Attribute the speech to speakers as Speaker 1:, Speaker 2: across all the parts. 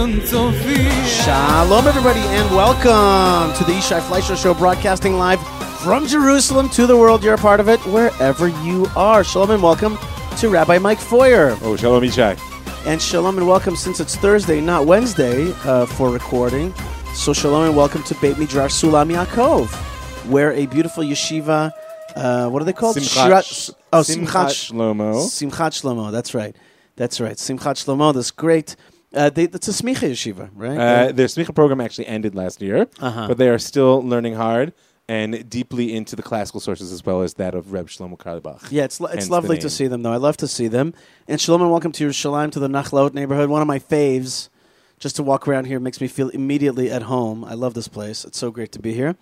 Speaker 1: Shalom, everybody, and welcome to the Yishai Fleisher Show, broadcasting live from Jerusalem to the world. You're a part of it wherever you are. Shalom and welcome to Rabbi Mike Feuer.
Speaker 2: Oh, shalom, Yishai.
Speaker 1: And shalom and welcome, since it's Thursday, not Wednesday, uh, for recording. So shalom and welcome to Beit Midrash Sulam Yaakov, where a beautiful yeshiva, uh, what are they called?
Speaker 2: Simchat,
Speaker 1: Shira- oh,
Speaker 2: Simchat,
Speaker 1: Simchat
Speaker 2: Shlomo.
Speaker 1: Simchat Shlomo, that's right. That's right. Simchat Shlomo, this great uh, they, it's a smicha yeshiva, right?
Speaker 2: Uh, their smicha program actually ended last year,
Speaker 1: Uh-huh.
Speaker 2: but they are still learning hard and deeply into the classical sources as well as that of Reb Shlomo Carlebach.
Speaker 1: Yeah, it's, lo- it's
Speaker 2: Hence
Speaker 1: lovely to see them, though. I love to see them. And shalom and welcome to your shalom to the Nachlaot neighborhood. One of my faves. Just to walk around here makes me feel immediately at home. I love this place. It's so great to be here.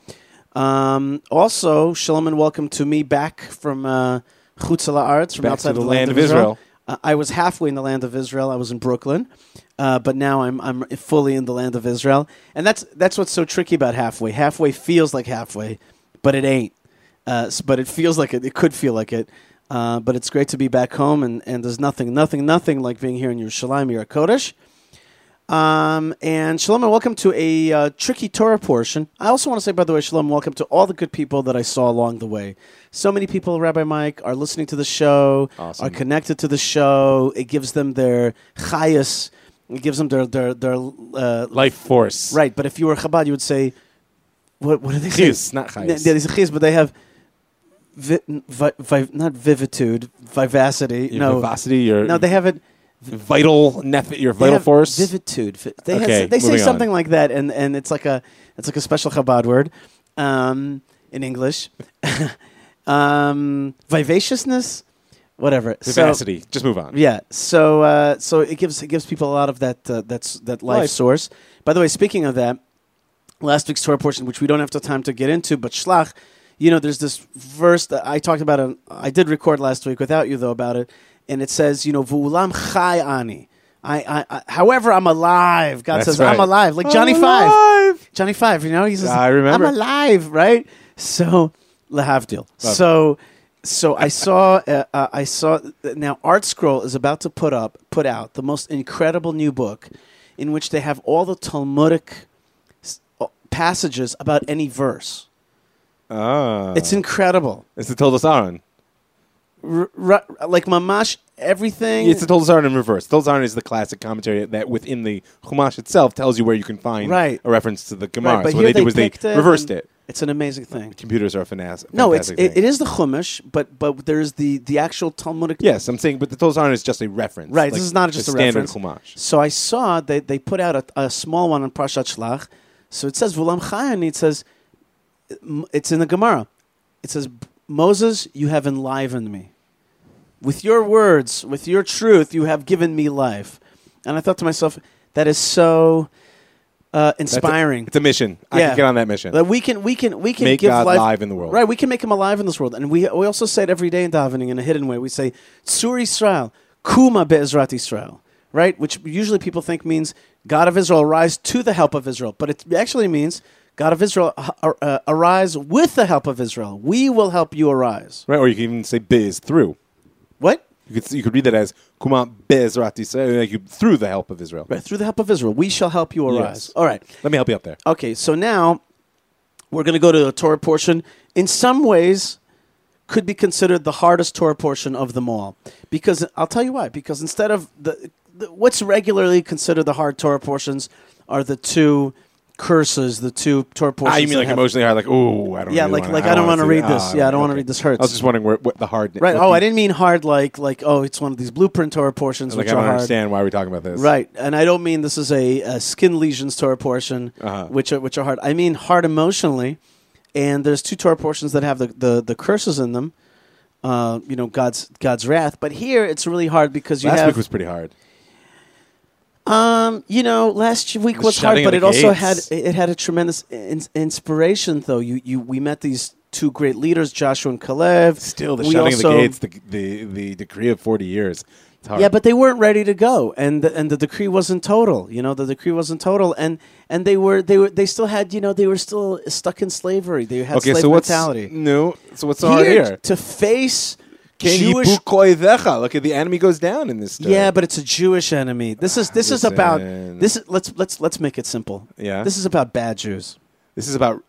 Speaker 1: Um, also, shalom and welcome to me back from uh, Chutz La'aretz, from
Speaker 2: Back
Speaker 1: outside of
Speaker 2: the land of Israel.
Speaker 1: I was halfway in the land of Israel. I was in Brooklyn, uh, but now I'm I'm fully in the land of Israel, and that's that's what's so tricky about halfway. Halfway feels like halfway, but it ain't. Uh, but it feels like it. It could feel like it. Uh, but it's great to be back home, and, and there's nothing, nothing, nothing like being here in Yerushalayim, Yer Kodesh. Um, and shalom and welcome to a uh, tricky Torah portion. I also want to say, by the way, shalom welcome to all the good people that I saw along the way. So many people, Rabbi Mike, are listening to the show,
Speaker 2: Awesome.
Speaker 1: are connected to the show. It gives them their chayas. It gives them their their their uh,
Speaker 2: Life force.
Speaker 1: right. But if you were Chabad, you would say, what what do they say?
Speaker 2: Chis, not chayes.
Speaker 1: Yeah, these are chis, but they have vi- vi- vi- not vivitude, vivacity.
Speaker 2: Your
Speaker 1: no,
Speaker 2: vivacity, your
Speaker 1: no, they have it.
Speaker 2: vital, nef- your vital
Speaker 1: have
Speaker 2: force.
Speaker 1: Vivitude. They,
Speaker 2: Okay,
Speaker 1: they say
Speaker 2: moving on.
Speaker 1: something like that, and, and it's like a it's like a special Chabad word um, in English. um, vivaciousness, whatever. So-
Speaker 2: Vivacity. Just move on.
Speaker 1: yeah. So uh, so it gives it gives people a lot of that uh, that's that life,
Speaker 2: Life.
Speaker 1: source. By the way, speaking of that, last week's Torah portion, which we don't have the time to get into, but Shlach, you know, there's this verse that I talked about. I did record last week without you though about it, and it says, you know, Vu'ulam chai ani. I, I, however, I'm alive. God
Speaker 2: That's
Speaker 1: says,
Speaker 2: right.
Speaker 1: I'm alive. Like Johnny
Speaker 2: I'm
Speaker 1: Five.
Speaker 2: alive.
Speaker 1: Johnny Five, you know, he says,
Speaker 2: I remember.
Speaker 1: I'm alive, right? So, Lahavdil. So, so I saw, uh, uh, I saw, now ArtScroll is about to put up, put out the most incredible new book in which they have all the Talmudic s- uh, passages about any verse.
Speaker 2: Ah.
Speaker 1: It's incredible.
Speaker 2: It's the Toldos Aaron.
Speaker 1: R- r- like Mamash, everything.
Speaker 2: It's the Toldos Aaron in reverse. Toldos Aaron is the classic commentary that within the Chumash itself tells you where you can find
Speaker 1: Right.
Speaker 2: a reference to the Gemara.
Speaker 1: Right, but
Speaker 2: so what
Speaker 1: here
Speaker 2: they did was they
Speaker 1: picked it
Speaker 2: reversed
Speaker 1: and
Speaker 2: it.
Speaker 1: It's an amazing thing.
Speaker 2: Computers are a finesse.
Speaker 1: No, it's it, it is the Chumash, but but there's the the actual Talmudic
Speaker 2: Yes, I'm saying, but the Aaron is just a reference.
Speaker 1: Right,
Speaker 2: Like
Speaker 1: this is not just a
Speaker 2: standard
Speaker 1: reference.
Speaker 2: Chumash.
Speaker 1: So I saw they they put out a, a small one on Parshat Shlach. So it says Vulam Chayan. It says it's in the Gemara. It says Moses, you have enlivened me with your words, with your truth. You have given me life. And I thought to myself, that is so uh,
Speaker 2: That's a-
Speaker 1: inspiring.
Speaker 2: it's a mission. I
Speaker 1: Yeah.
Speaker 2: can get on that mission.
Speaker 1: That we can we can we can
Speaker 2: Make
Speaker 1: give
Speaker 2: God
Speaker 1: life
Speaker 2: live in the world.
Speaker 1: Right, we can make him alive in this world, and we we also say it every day in davening in a hidden way. We say Tzur Israel, Kuma Be'ezrat Israel, right? Which usually people think means God of Israel rise to the help of Israel, but it actually means God of Israel uh, uh, arise with the help of Israel. We will help you arise.
Speaker 2: Right, or you can even say biz through.
Speaker 1: What?
Speaker 2: You could you could read that as Kuma Bezrat Yisrael, like you through the help of Israel.
Speaker 1: Right, through the help of Israel, we shall help you arise.
Speaker 2: Yes.
Speaker 1: All right.
Speaker 2: Let me help you up there.
Speaker 1: Okay, so now we're going to go to the Torah portion. In some ways, could be considered the hardest Torah portion of them all. Because I'll tell you why. Because instead of the, the what's regularly considered the hard Torah portions are the two curses, the two Torah portions.
Speaker 2: Ah, you mean like
Speaker 1: have-
Speaker 2: emotionally hard? Like, oh, I don't.
Speaker 1: Yeah,
Speaker 2: really
Speaker 1: like
Speaker 2: wanna,
Speaker 1: like I don't want to read this.
Speaker 2: ah,
Speaker 1: yeah, I don't want to read this. Hurts.
Speaker 2: I was just wondering where, what the hard.
Speaker 1: Right. Oh,
Speaker 2: the-
Speaker 1: I didn't mean hard like like oh, it's one of these blueprint Torah portions
Speaker 2: Like
Speaker 1: which
Speaker 2: I don't
Speaker 1: are hard.
Speaker 2: understand why we're talking about this.
Speaker 1: Right, and I don't mean this is a, a skin lesions Torah portion,
Speaker 2: Uh-huh.
Speaker 1: which are which are hard. I mean hard emotionally, and there's two Torah portions that have the, the, the curses in them. Uh, you know, God's God's wrath. But here it's really hard because you
Speaker 2: Last
Speaker 1: have.
Speaker 2: week was pretty hard.
Speaker 1: Um, you know, last week was hard, but it also had it had a tremendous in, inspiration. Though you you we met these two great leaders, Joshua and Kalev.
Speaker 2: Still, the
Speaker 1: We
Speaker 2: shutting
Speaker 1: also-
Speaker 2: of the gates, the, the the decree of forty years.
Speaker 1: Yeah, but they weren't ready to go, and the, and the decree wasn't total. You know, the decree wasn't total, and and they were they were they still had you know they were still stuck in slavery. They had
Speaker 2: okay.
Speaker 1: slave
Speaker 2: So what's
Speaker 1: mentality.
Speaker 2: no? So what's hard
Speaker 1: here,
Speaker 2: here?
Speaker 1: to face Jewish.
Speaker 2: Kehibukoidecha. Look at the enemy goes down in this story.
Speaker 1: Yeah, but it's a Jewish enemy. This is this is about
Speaker 2: Listen.
Speaker 1: this. Is, let's let's let's make it simple.
Speaker 2: Yeah.
Speaker 1: This is about bad Jews.
Speaker 2: this is about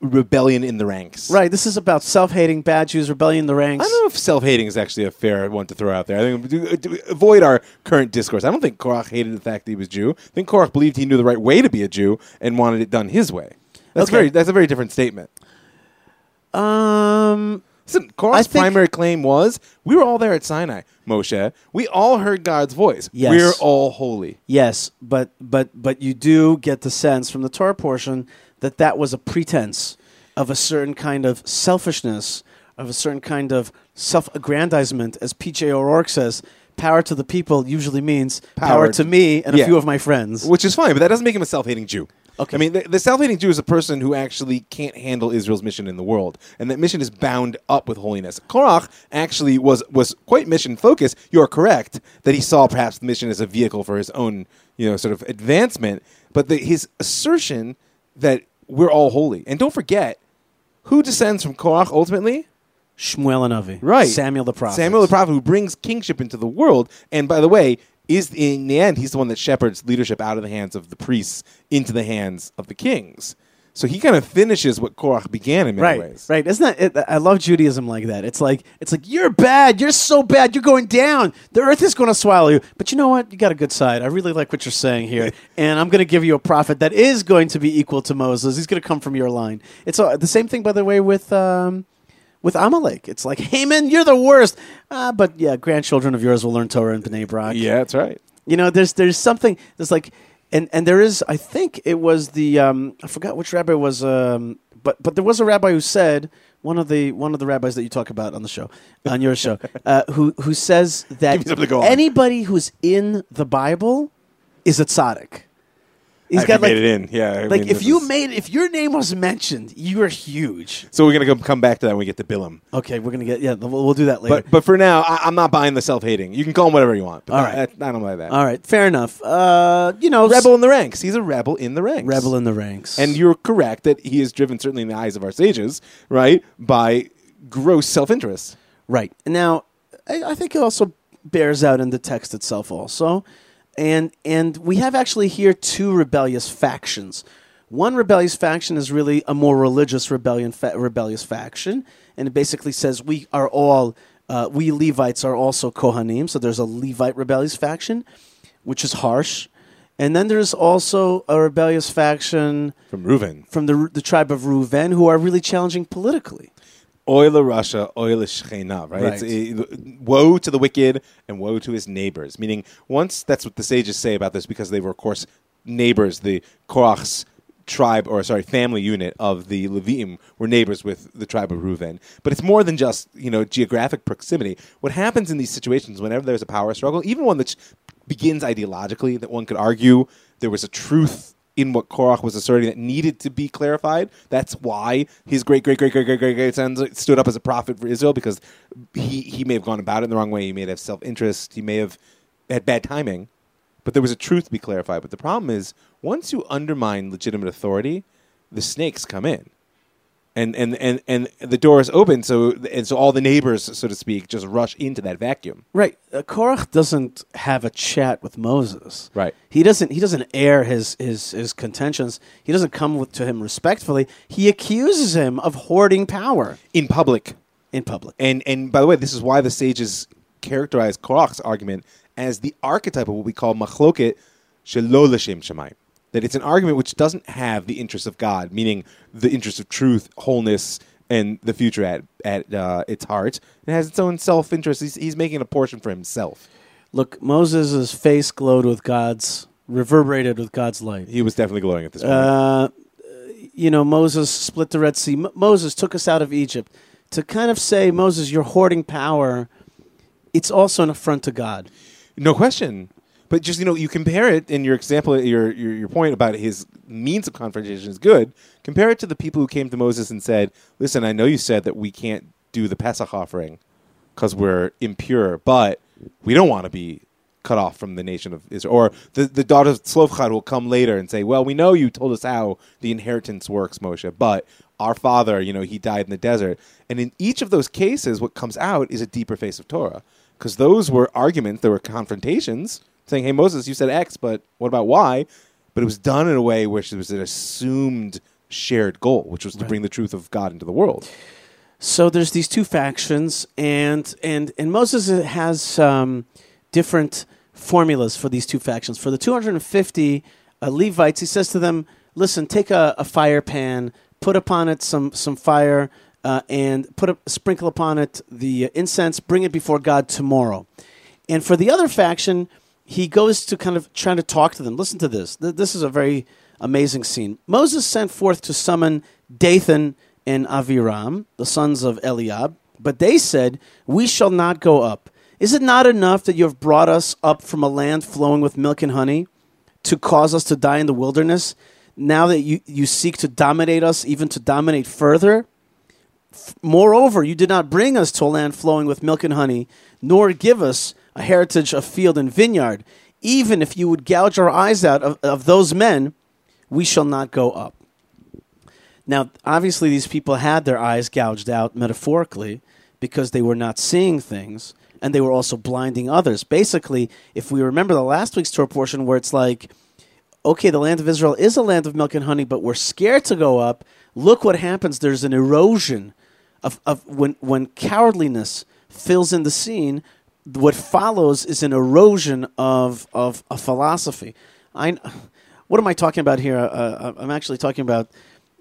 Speaker 2: rebellion in the ranks.
Speaker 1: Right. This is about self-hating bad Jews, rebellion in the ranks.
Speaker 2: I don't know if self-hating is actually a fair one to throw out there. I think do, do, avoid our current discourse. I don't think Korach hated the fact that he was Jew. I think Korach believed he knew the right way to be a Jew and wanted it done his way. That's
Speaker 1: Okay.
Speaker 2: very. That's a very different statement.
Speaker 1: Um.
Speaker 2: Listen, Korach's
Speaker 1: think-
Speaker 2: primary claim was we were all there at Sinai, Moshe. We all heard God's voice.
Speaker 1: Yes.
Speaker 2: We're all holy.
Speaker 1: Yes, but but but you do get the sense from the Torah portion that that was a pretense of a certain kind of selfishness, of a certain kind of self-aggrandizement, as P.J. O'Rourke says. Power to the people usually means power,
Speaker 2: Power
Speaker 1: to me and
Speaker 2: yeah.
Speaker 1: a few of my friends.
Speaker 2: Which is fine, but that doesn't make him a self-hating Jew.
Speaker 1: Okay.
Speaker 2: I mean, the, the self-hating Jew is a person who actually can't handle Israel's mission in the world, and that mission is bound up with holiness. Korach actually was was quite mission focused. You are correct that he saw perhaps the mission as a vehicle for his own, you know, sort of advancement. But the, his assertion that we're all holy, and don't forget, who descends from Korach ultimately?
Speaker 1: Shmuel and Avi.
Speaker 2: Right.
Speaker 1: Samuel the prophet.
Speaker 2: Samuel the prophet who brings kingship into the world. And by the way, is in the end, he's the one that shepherds leadership out of the hands of the priests into the hands of the kings. So he kind of finishes what Korach began in many
Speaker 1: Right,
Speaker 2: ways.
Speaker 1: right. Isn't that? It, I love Judaism like that. It's like it's like you're bad. You're so bad. You're going down. The earth is going to swallow you. But you know what? You got a good side. I really like what you're saying here, and I'm going to give you a prophet that is going to be equal to Moses. He's going to come from your line. It's uh, the same thing, by the way, with. Um, with Amalek, it's like Haman, you're the worst. Uh, but yeah, grandchildren of yours will learn Torah in Bnei Brak.
Speaker 2: Yeah, that's right.
Speaker 1: You know, there's there's something there's like, and and there is. I think it was the um, I forgot which rabbi was. Um, but but there was a rabbi who said one of the one of the rabbis that you talk about on the show on your show uh, who who says that
Speaker 2: Give me something to go on.
Speaker 1: anybody who's in the Bible is a tzaddik. He's
Speaker 2: I
Speaker 1: got like
Speaker 2: made it in. Yeah. I
Speaker 1: like
Speaker 2: mean,
Speaker 1: if you
Speaker 2: is-
Speaker 1: made if your name was mentioned, you are huge.
Speaker 2: So we're gonna go, come back to that when we get to Bilam.
Speaker 1: Okay, we're gonna get yeah. We'll, we'll do that later.
Speaker 2: But but for now, I, I'm not buying the self-hating. You can call him whatever you want. But
Speaker 1: All right.
Speaker 2: that- I don't buy that.
Speaker 1: All right, fair enough. Uh, you know,
Speaker 2: Rebel in the ranks. He's a rebel in the ranks.
Speaker 1: rebel in the ranks,
Speaker 2: And you're correct that he is driven, certainly in the eyes of our sages, right, by gross self-interest.
Speaker 1: Right. Now, I, I think it also bears out in the text itself also. And and we have actually here two rebellious factions. One rebellious faction is really a more religious rebellion fa- rebellious faction, and it basically says we are all uh, we Levites are also Kohanim. So there's a Levite rebellious faction, which is harsh, and then there's also a rebellious faction
Speaker 2: From Reuven.
Speaker 1: from the the tribe of Reuven who are really challenging politically.
Speaker 2: Oil Russia, oil Shechina, right?
Speaker 1: Right.
Speaker 2: It's, woe to the wicked and woe to his neighbors. Meaning, once that's what the sages say about this, because they were, of course, neighbors. The Korach's tribe, or sorry, family unit of the Levim were neighbors with the tribe of Reuven. But it's more than just you know geographic proximity. What happens in these situations, whenever there's a power struggle, even one that begins ideologically, that one could argue there was a truth in what Korach was asserting that needed to be clarified. That's why his great great great great great great great sons stood up as a prophet for Israel because he he may have gone about it in the wrong way. He may have self interest. He may have had bad timing. But there was a truth to be clarified. But the problem is, once you undermine legitimate authority, the snakes come in, and and and and the door is open. So and so all the neighbors, so to speak, just rush into that vacuum.
Speaker 1: Right. Uh, Korach doesn't have a chat with Moses.
Speaker 2: Right.
Speaker 1: He doesn't. He doesn't air his his his contentions. He doesn't come with, to him respectfully. He accuses him of hoarding power
Speaker 2: in public.
Speaker 1: in public.
Speaker 2: And and by the way, this is why the sages characterize Korach's argument as the archetype of what we call machloket shelo l'shem shamayim. That it's an argument which doesn't have the interests of God, meaning the interests of truth, wholeness, and the future at at uh, its heart. It has its own self interest. He's, he's making a portion for himself.
Speaker 1: Look, Moses' face glowed with God's reverberated with God's light.
Speaker 2: He was definitely glowing at this point.
Speaker 1: Uh, you know, Moses split the Red Sea. M- Moses took us out of Egypt. To kind of say, Moses, you're hoarding power. It's also an affront to God.
Speaker 2: No question. But just you know, you compare it in your example, your, your your point about his means of confrontation is good. Compare it to the people who came to Moses and said, "Listen, I know you said that we can't do the Pesach offering because we're impure, but we don't want to be cut off from the nation of Israel." Or the the daughters of Tzlofchad will come later and say, "Well, we know you told us how the inheritance works, Moshe, but our father, you know, he died in the desert. And in each of those cases, what comes out is a deeper face of Torah. Because those were arguments, there were confrontations saying, hey, Moses, you said X, but what about Y? But it was done in a way which was an assumed shared goal, which was to
Speaker 1: Right.
Speaker 2: bring the truth of God into the world.
Speaker 1: So there's these two factions, and and and Moses has um, different formulas for these two factions. For the 250 uh, Levites, he says to them, "Listen, take a, a fire pan, put upon it some some fire, uh, and put a sprinkle upon it the incense. Bring it before God tomorrow." And for the other faction, he goes to kind of trying to talk to them. Listen to this. This is a very amazing scene. Moses sent forth to summon Dathan and Aviram, the sons of Eliab, but they said, We shall not go up. Is it not enough that you have brought us up from a land flowing with milk and honey to cause us to die in the wilderness? Now that you, you seek to dominate us, even to dominate further? Moreover, you did not bring us to a land flowing with milk and honey, nor give us a heritage of field and vineyard. Even if you would gouge our eyes out of, of those men, we shall not go up. Now, obviously, these people had their eyes gouged out metaphorically because they were not seeing things and they were also blinding others. Basically, if we remember the last week's Torah portion where it's like, okay, the land of Israel is a land of milk and honey, but we're scared to go up. Look what happens. There's an erosion of, of when, when cowardliness fills in the scene, what follows is an erosion of, of a philosophy. I, what am I talking about here? Uh, I'm actually talking about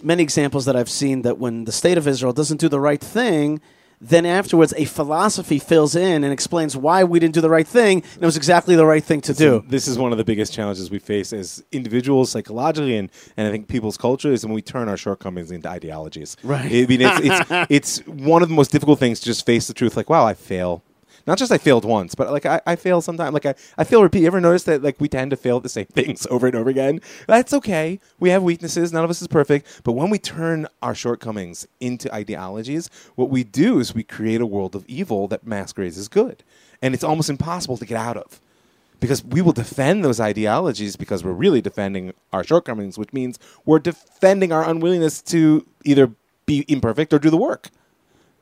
Speaker 1: many examples that I've seen that when the state of Israel doesn't do the right thing, then afterwards a philosophy fills in and explains why we didn't do the right thing, and it was exactly the right thing to do.
Speaker 2: This is one of the biggest challenges we face as individuals psychologically and, and I think people's culture is when we turn our shortcomings into ideologies.
Speaker 1: Right.
Speaker 2: I mean, it's, it's, it's one of the most difficult things to just face the truth like, wow, I fail. Not just I failed once, but like I, I fail sometimes. Like I, I fail repeat. You ever notice that like we tend to fail at the same things over and over again? That's okay. We have weaknesses. None of us is perfect. But when we turn our shortcomings into ideologies, what we do is we create a world of evil that masquerades as good. And it's almost impossible to get out of because we will defend those ideologies because we're really defending our shortcomings, which means we're defending our unwillingness to either be imperfect or do the work.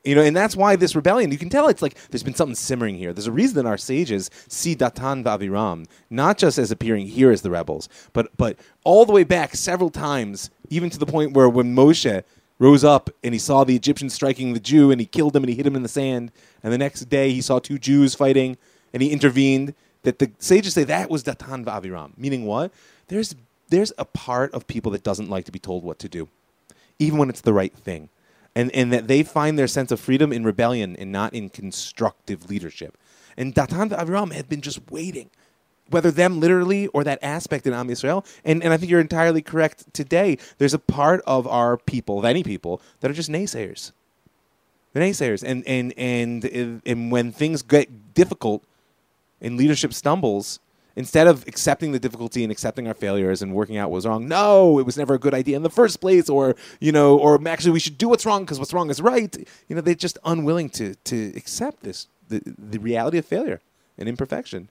Speaker 2: You know, and that's why this rebellion, you can tell it's like there's been something simmering here. There's a reason that our sages see Datan Vaviram not just as appearing here as the rebels, but but all the way back several times, even to the point where when Moshe rose up and he saw the Egyptian striking the Jew and he killed him and he hit him in the sand, and the next day he saw two Jews fighting and he intervened, that the sages say that was Datan Vaviram. Meaning what? There's there's a part of people that doesn't like to be told what to do, even when it's the right thing and, and that they find their sense of freedom in rebellion and not in constructive leadership. And Datan Aviram had been just waiting, whether them literally or that aspect in Am Yisrael. And, and I think you're entirely correct today. There's a part of our people, of any people, that are just naysayers. They're naysayers. And, and, and, and when things get difficult and leadership stumbles, instead of accepting the difficulty and accepting our failures and working out what was wrong, no, it was never a good idea in the first place, or you know, or actually we should do what's wrong because what's wrong is right. You know, they're just unwilling to to accept this the the reality of failure and imperfection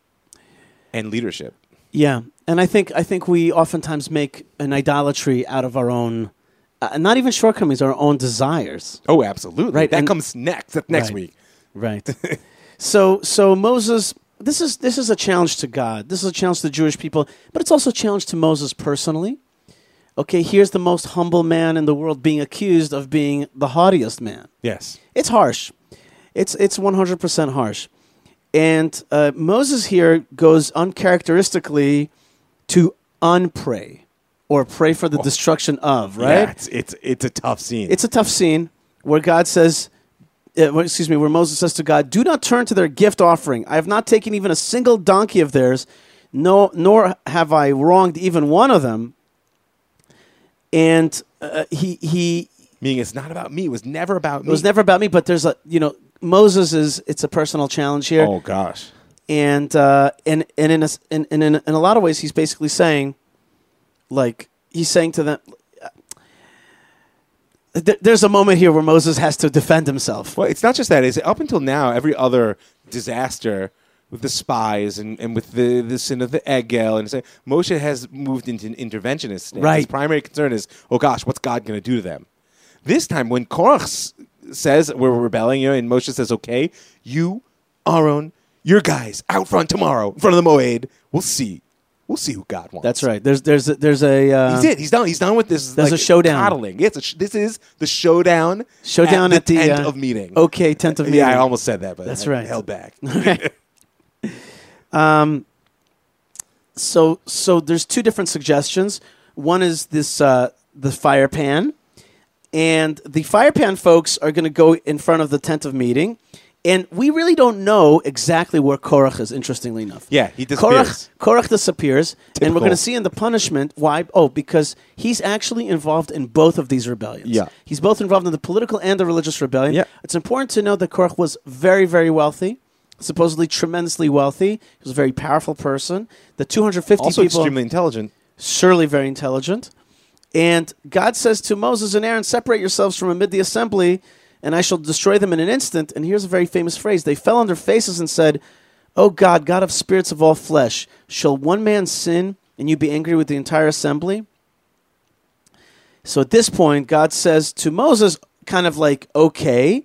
Speaker 2: and leadership.
Speaker 1: Yeah, and I think I think we oftentimes make an idolatry out of our own, uh, not even shortcomings, our own desires.
Speaker 2: Oh, absolutely.
Speaker 1: Right,
Speaker 2: That
Speaker 1: and-
Speaker 2: comes next. That's next
Speaker 1: Right.
Speaker 2: week.
Speaker 1: Right. so so Moses this is this is a challenge to God. This is a challenge to the Jewish people, but it's also a challenge to Moses personally. Okay, here's the most humble man in the world being accused of being the haughtiest man.
Speaker 2: Yes.
Speaker 1: It's harsh. It's it's 100% harsh. And uh, Moses here goes uncharacteristically to unpray or pray for the destruction of, right?
Speaker 2: Yeah, it's, it's it's a tough scene.
Speaker 1: It's a tough scene where God says, uh, excuse me, where Moses says to God, "Do not turn to their gift offering. I have not taken even a single donkey of theirs, no, nor have I wronged even one of them." And uh, he he
Speaker 2: meaning it's not about me. It was never about me.
Speaker 1: it was never about me, but there's a you know Moses is it's a personal challenge here,
Speaker 2: Oh gosh.
Speaker 1: and uh, and and in a, in in in a lot of ways he's basically saying, like he's saying to them. Th- There's a moment here where Moses has to defend himself.
Speaker 2: Well, it's not just that. Is up until now, every other disaster with the spies and, and with the, the sin of the Egel and say Moshe has moved into an interventionist. Stance.
Speaker 1: Right.
Speaker 2: His primary concern is, oh gosh, what's God going to do to them? This time, when Korach says we're rebelling, you know, and Moshe says, "Okay, you, Aaron, your guys out front tomorrow in front of the Moed. We'll see. We'll see who God wants."
Speaker 1: That's right. There's there's a, there's a uh,
Speaker 2: He's it. He's done. He's done with this.
Speaker 1: There's
Speaker 2: like,
Speaker 1: a showdown.
Speaker 2: Coddling. A sh- this is the showdown.
Speaker 1: showdown
Speaker 2: at
Speaker 1: at the,
Speaker 2: end
Speaker 1: uh,
Speaker 2: of meeting.
Speaker 1: Okay, tent of meeting.
Speaker 2: Yeah, I almost said that, but
Speaker 1: That's
Speaker 2: I
Speaker 1: right.
Speaker 2: Held back. um.
Speaker 1: so so there's two different suggestions. One is this uh, the fire pan, and the fire pan folks are going to go in front of the tent of meeting, and we really don't know exactly where Korach is. Interestingly enough,
Speaker 2: Yeah, he
Speaker 1: Korach,
Speaker 2: disappears.
Speaker 1: Korach disappears, and we're going to see in the punishment why. Oh, because he's actually involved in both of these rebellions.
Speaker 2: Yeah.
Speaker 1: he's both involved in the political and the religious rebellion.
Speaker 2: Yeah.
Speaker 1: it's important to know that Korach was very, very wealthy. Supposedly tremendously wealthy. He was a very powerful person. The 250
Speaker 2: Also
Speaker 1: people
Speaker 2: extremely intelligent.
Speaker 1: surely very intelligent. And God says to Moses and Aaron, Separate yourselves from amid the assembly, and I shall destroy them in an instant. And here's a very famous phrase They fell on their faces and said, O God, God of spirits of all flesh, shall one man sin and you be angry with the entire assembly? So at this point, God says to Moses, kind of like, Okay,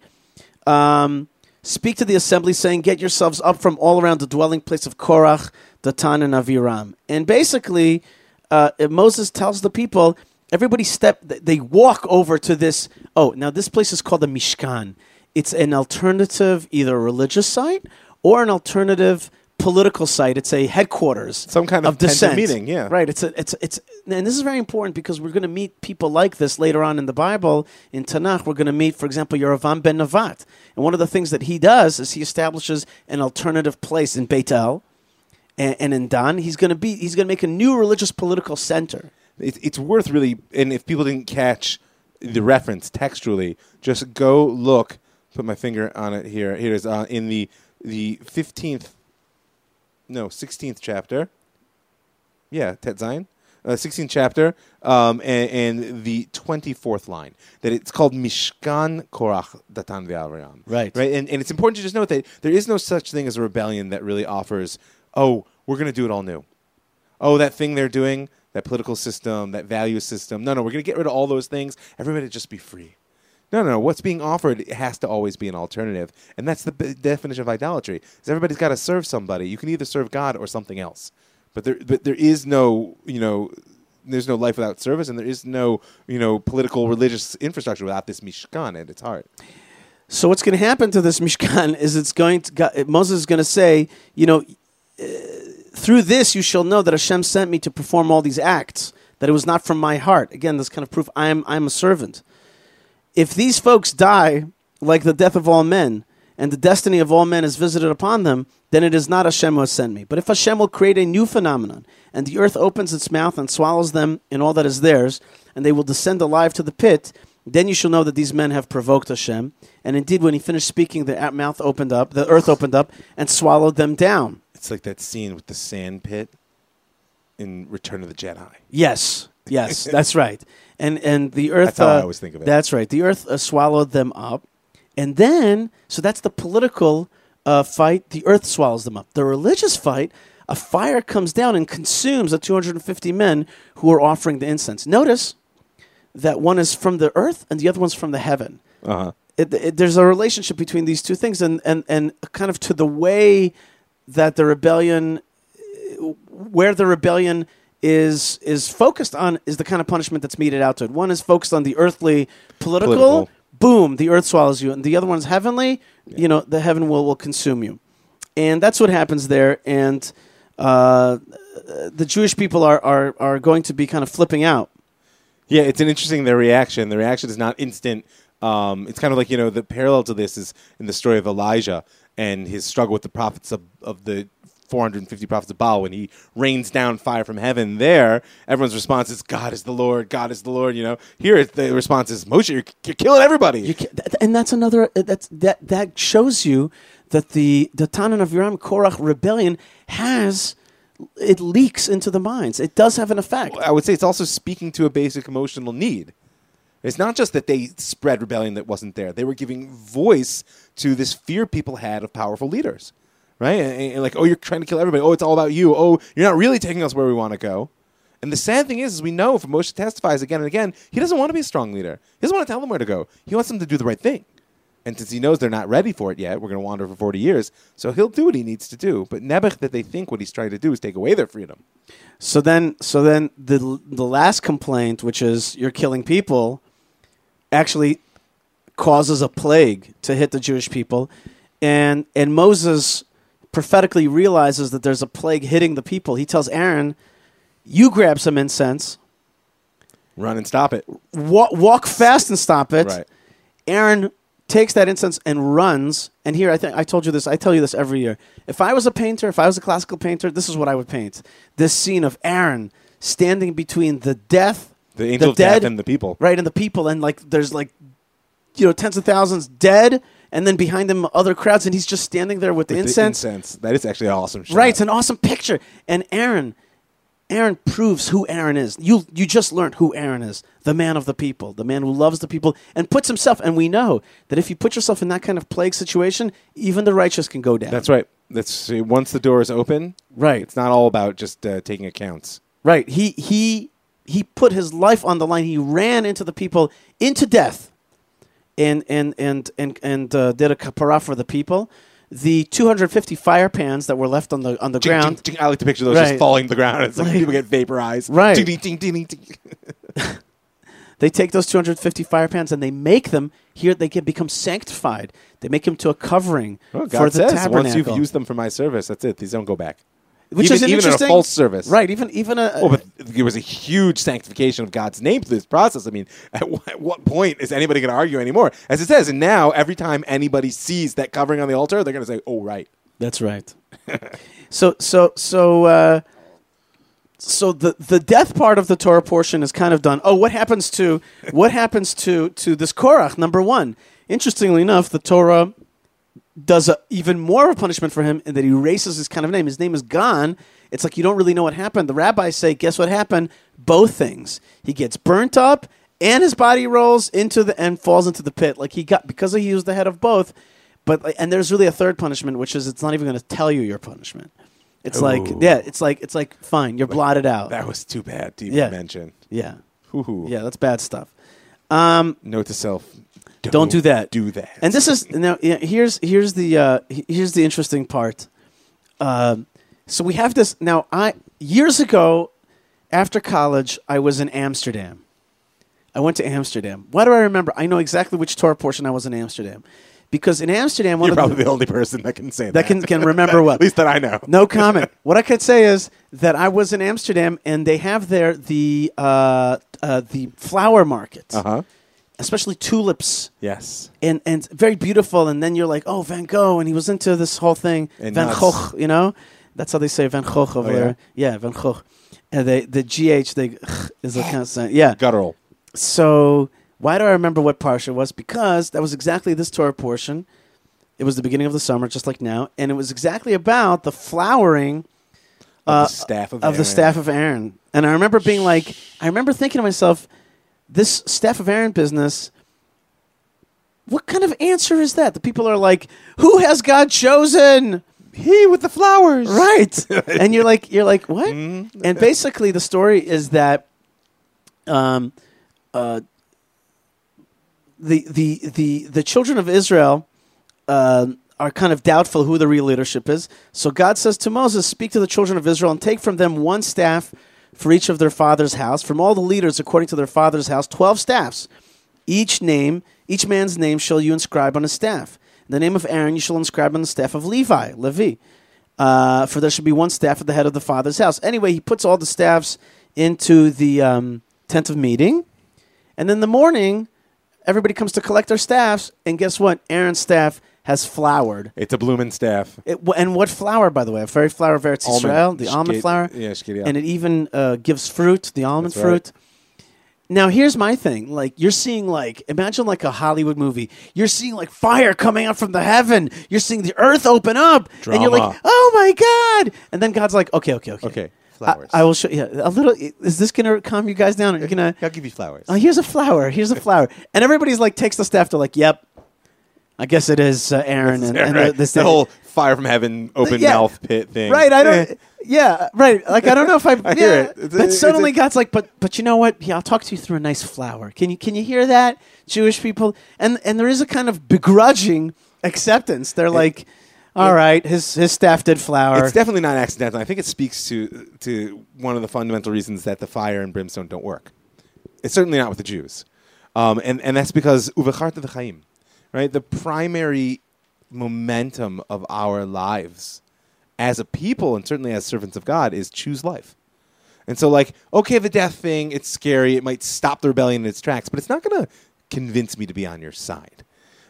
Speaker 1: um, speak to the assembly, saying, Get yourselves up from all around the dwelling place of Korach, Datan, and Aviram. And basically, uh, Moses tells the people, everybody step, they walk over to this. Oh, now this place is called the Mishkan. It's an alternative, either religious site or an alternative political site. It's a headquarters,
Speaker 2: Some kind of of
Speaker 1: dissent.
Speaker 2: meeting, yeah.
Speaker 1: right. It's a, it's it's, and this is very important because we're going to meet people like this later on in the Bible in Tanakh. We're going to meet, for example, Yerovam ben Nevat, and one of the things that he does is he establishes an alternative place in Beit El and, and in Dan. He's going to be he's going to make a new religious political center.
Speaker 2: It, it's worth really, and if people didn't catch the reference textually, just go look. Put my finger on it here. Here it is uh, in the the fifteenth, no, sixteenth chapter. Yeah, Tet Zayin. Uh, 16th chapter um, and, and the 24th line that it's called Mishkan Korach Datan Ve'Aram.
Speaker 1: Right.
Speaker 2: Right. And, and it's important to just note that there is no such thing as a rebellion that really offers, oh, we're going to do it all new oh, that thing they're doing, that political system, that value system. No, no, we're going to get rid of all those things. Everybody just be free. No, no, no. What's being offered has to always be an alternative, and that's the b- definition of idolatry. Is everybody's got to serve somebody. You can either serve God or something else, but there, but there is no, you know, there's no life without service, and there is no, you know, political religious infrastructure without this mishkan at its heart.
Speaker 1: So what's going to happen to this Mishkan is it's going to Moses is going to say, you know, uh, through this you shall know that Hashem sent me to perform all these acts. That it was not from my heart. Again, this kind of proof I'm I'm a servant. If these folks die like the death of all men, and the destiny of all men is visited upon them, then it is not Hashem who has sent me. But if Hashem will create a new phenomenon, and the earth opens its mouth and swallows them in all that is theirs, and they will descend alive to the pit, then you shall know that these men have provoked Hashem. And indeed, when he finished speaking, the mouth opened up, the earth opened up, and swallowed them down.
Speaker 2: It's like that scene with the sand pit in Return of the Jedi.
Speaker 1: Yes, yes, that's right. And and the earth.
Speaker 2: That's how I
Speaker 1: uh,
Speaker 2: always think of it.
Speaker 1: That's right. The earth uh, swallowed them up, and then so that's the political uh, fight. The earth swallows them up. The religious fight. A fire comes down and consumes the 250 men who are offering the incense. Notice that one is from the earth and the other one's from the heaven.
Speaker 2: Uh huh.
Speaker 1: It, it, there's a relationship between these two things, and, and, and kind of to the way that the rebellion, where the rebellion is is focused on, is the kind of punishment that's meted out to it. One is focused on the earthly, political.
Speaker 2: Political.
Speaker 1: Boom, the earth swallows you, and the other one's heavenly. You know, the heaven will will consume you, and that's what happens there. And uh, the Jewish people are, are are going to be kind of flipping out.
Speaker 2: Yeah, it's an interesting their reaction. The reaction is not instant. Um, it's kind of like you know the parallel to this is in the story of Elijah and his struggle with the prophets of, of the 450 prophets of Baal when he rains down fire from heaven. There, everyone's response is God is the Lord, God is the Lord. You know, here the response is Moshe, you're, you're killing everybody.
Speaker 1: You and that's another uh, that's that that shows you that the the Tanan of Yeram Korach rebellion has it leaks into the minds. It does have an effect.
Speaker 2: I would say it's also speaking to a basic emotional need. It's not just that they spread rebellion that wasn't there; they were giving voice to this fear people had of powerful leaders, right? And, and like, oh, you're trying to kill everybody. Oh, it's all about you. Oh, you're not really taking us where we want to go. And the sad thing is, is we know from Moshe testifies again and again, he doesn't want to be a strong leader. He doesn't want to tell them where to go. He wants them to do the right thing. And since he knows they're not ready for it yet, we're going to wander for 40 years. So he'll do what he needs to do. But Nebuch, that they think what he's trying to do is take away their freedom.
Speaker 1: So then, so then the the last complaint, which is you're killing people, actually causes a plague to hit the Jewish people, and and Moses prophetically realizes that there's a plague hitting the people. He tells Aaron, "You grab some incense,
Speaker 2: Run and stop it.
Speaker 1: walk, walk fast and stop it."
Speaker 2: Right.
Speaker 1: Aaron takes that incense and runs. And here, I think I told you this. I tell you this every year. If I was a painter, if I was a classical painter, this is what I would paint: this scene of Aaron standing between the death,
Speaker 2: The angel of death and the people.
Speaker 1: right, and the people, and like there's like, you know, tens of thousands dead, and then behind him other crowds, and he's just standing there with, the
Speaker 2: With
Speaker 1: incense.
Speaker 2: incense. That is actually an awesome shot.
Speaker 1: Right, it's an awesome picture. And Aaron, Aaron proves who Aaron is. You you just learned who Aaron is, the man of the people, the man who loves the people and puts himself. And we know that if you put yourself in that kind of plague situation, even the righteous can go down.
Speaker 2: That's right. That's once the door is open.
Speaker 1: Right.
Speaker 2: It's not all about just uh, taking accounts.
Speaker 1: right. He he he put his life on the line. He ran into the people into death, and and and and and uh, did a kapara for the people. The 250 fire pans that were left on the on the ground.
Speaker 2: I like to picture those
Speaker 1: Right.
Speaker 2: just falling to the ground. It's like
Speaker 1: Right.
Speaker 2: people get vaporized.
Speaker 1: Right. They take those 250 fire pans and they make them here. They can become sanctified. They make them to a covering for the
Speaker 2: says
Speaker 1: tabernacle.
Speaker 2: once you've used them for my service, that's it. These don't go back.
Speaker 1: Which
Speaker 2: even,
Speaker 1: is an
Speaker 2: even in a
Speaker 1: interesting
Speaker 2: false service.
Speaker 1: right? Even even a
Speaker 2: Oh, but there was a huge sanctification of God's name through this process. I mean, at what, at what point is anybody going to argue anymore? As it says, and now every time anybody sees that covering on the altar, they're going to say, "Oh, right."
Speaker 1: That's right. so so so uh, so the the death part of the Torah portion is kind of done. Oh, what happens to what happens to to this Korach number one? Interestingly enough, the Torah does a, even more of a punishment for him in that he erases his kind of name. His name is gone. It's like you don't really know what happened. The rabbis say, guess what happened? Both things. He gets burnt up and his body rolls into the and falls into the pit. Like he got because he was the head of both. But and there's really a third punishment, which is it's not even going to tell you your punishment. It's like yeah, it's like it's like fine, you're blotted out.
Speaker 2: That was too bad to even
Speaker 1: Yeah.
Speaker 2: mention.
Speaker 1: yeah,
Speaker 2: Hoo-hoo.
Speaker 1: yeah, that's bad stuff. Um,
Speaker 2: Note to self:
Speaker 1: Don't do that.
Speaker 2: Do that.
Speaker 1: And this is now. Here's here's the uh, here's the interesting part. Um, so we have this now. I years ago, after college, I was in Amsterdam. I went to Amsterdam. Why do I remember? I know exactly which Torah portion I was in Amsterdam, because in Amsterdam, one
Speaker 2: You're
Speaker 1: of
Speaker 2: probably
Speaker 1: the,
Speaker 2: the only person that can say that.
Speaker 1: that can can remember what
Speaker 2: At least that I know.
Speaker 1: no comment. what I could say is that I was in Amsterdam, and they have there the uh, uh, the flower market,
Speaker 2: Uh huh.
Speaker 1: Especially tulips
Speaker 2: Yes.
Speaker 1: and and very beautiful. And then you're like, oh, Van Gogh, and he was into this whole thing.
Speaker 2: And
Speaker 1: Van. Gogh, you know, that's how they say Van Gogh over
Speaker 2: Oh,
Speaker 1: there. Yeah, Van Gogh. And they the gh they is a kind of sound. Yeah.
Speaker 2: Guttural.
Speaker 1: So why do I remember what parsha was? Because that was exactly this Torah portion. It was the beginning of the summer, just like now, and it was exactly about the flowering
Speaker 2: Of
Speaker 1: uh,
Speaker 2: the staff of
Speaker 1: of the staff of Aaron. And I remember being like, I remember thinking to myself, this staff of Aaron business. What kind of answer is that? The people are like, "Who has God chosen?"
Speaker 2: He with the flowers.
Speaker 1: Right, and you're like, you're like, what?
Speaker 2: Mm.
Speaker 1: And basically, the story is that, um, uh, the the the the children of Israel uh, are kind of doubtful who the real leadership is. So God says to Moses, "Speak to the children of Israel and take from them one staff for each of their father's house, from all the leaders according to their father's house, twelve staffs. Each name, each man's name, shall you inscribe on a staff. The name of Aaron you shall inscribe on the staff of Levi, Levi." Uh, for there should be one staff at the head of the father's house. Anyway, he puts all the staffs into the um, tent of meeting, and in the morning, everybody comes to collect their staffs. And guess what? Aaron's staff has flowered.
Speaker 2: It's a blooming staff.
Speaker 1: It, and what flower, by the way? A very flower of Eretz
Speaker 2: Almond.
Speaker 1: Israel, the almond
Speaker 2: Shkid-
Speaker 1: flower,
Speaker 2: yeah, shkid,
Speaker 1: and it even uh, gives fruit, the almond
Speaker 2: That's right.
Speaker 1: fruit. Now here's my thing. Like you're seeing like imagine like a Hollywood movie. You're seeing like fire coming out from the heaven. You're seeing the earth open up, and you're like, "Oh my god!" And then God's like, "Okay, okay, okay,
Speaker 2: Okay,
Speaker 1: I,
Speaker 2: flowers.
Speaker 1: I will show you a little. Is this gonna calm you guys down? Are you gonna?
Speaker 2: I'll give you flowers.
Speaker 1: Oh, here's a flower. Here's a flower. And everybody's like takes the staff. They're like, "Yep, I guess it is uh, Aaron and, and the, this
Speaker 2: the whole fire from heaven, open
Speaker 1: Yeah.
Speaker 2: mouth pit thing.
Speaker 1: Right, I don't. Yeah, right. Like I don't know if I.
Speaker 2: I
Speaker 1: yeah,
Speaker 2: hear it. It's a-
Speaker 1: But
Speaker 2: it's
Speaker 1: suddenly
Speaker 2: a-
Speaker 1: God's like, but but you know what? Yeah, I'll talk to you through a nice flower. Can you can you hear that, Jewish people? And and there is a kind of begrudging acceptance. They're like, all right, his his staff did flower.
Speaker 2: It's definitely not accidental. I think it speaks to to one of the fundamental reasons that the fire and brimstone don't work. It's certainly not with the Jews, um, and and that's because uvecharta v'chaim, right? The primary momentum of our lives as a people and certainly as servants of God is choose life. And so, like, okay, the death thing, it's scary. It might stop the rebellion in its tracks, but it's not going to convince me to be on your side.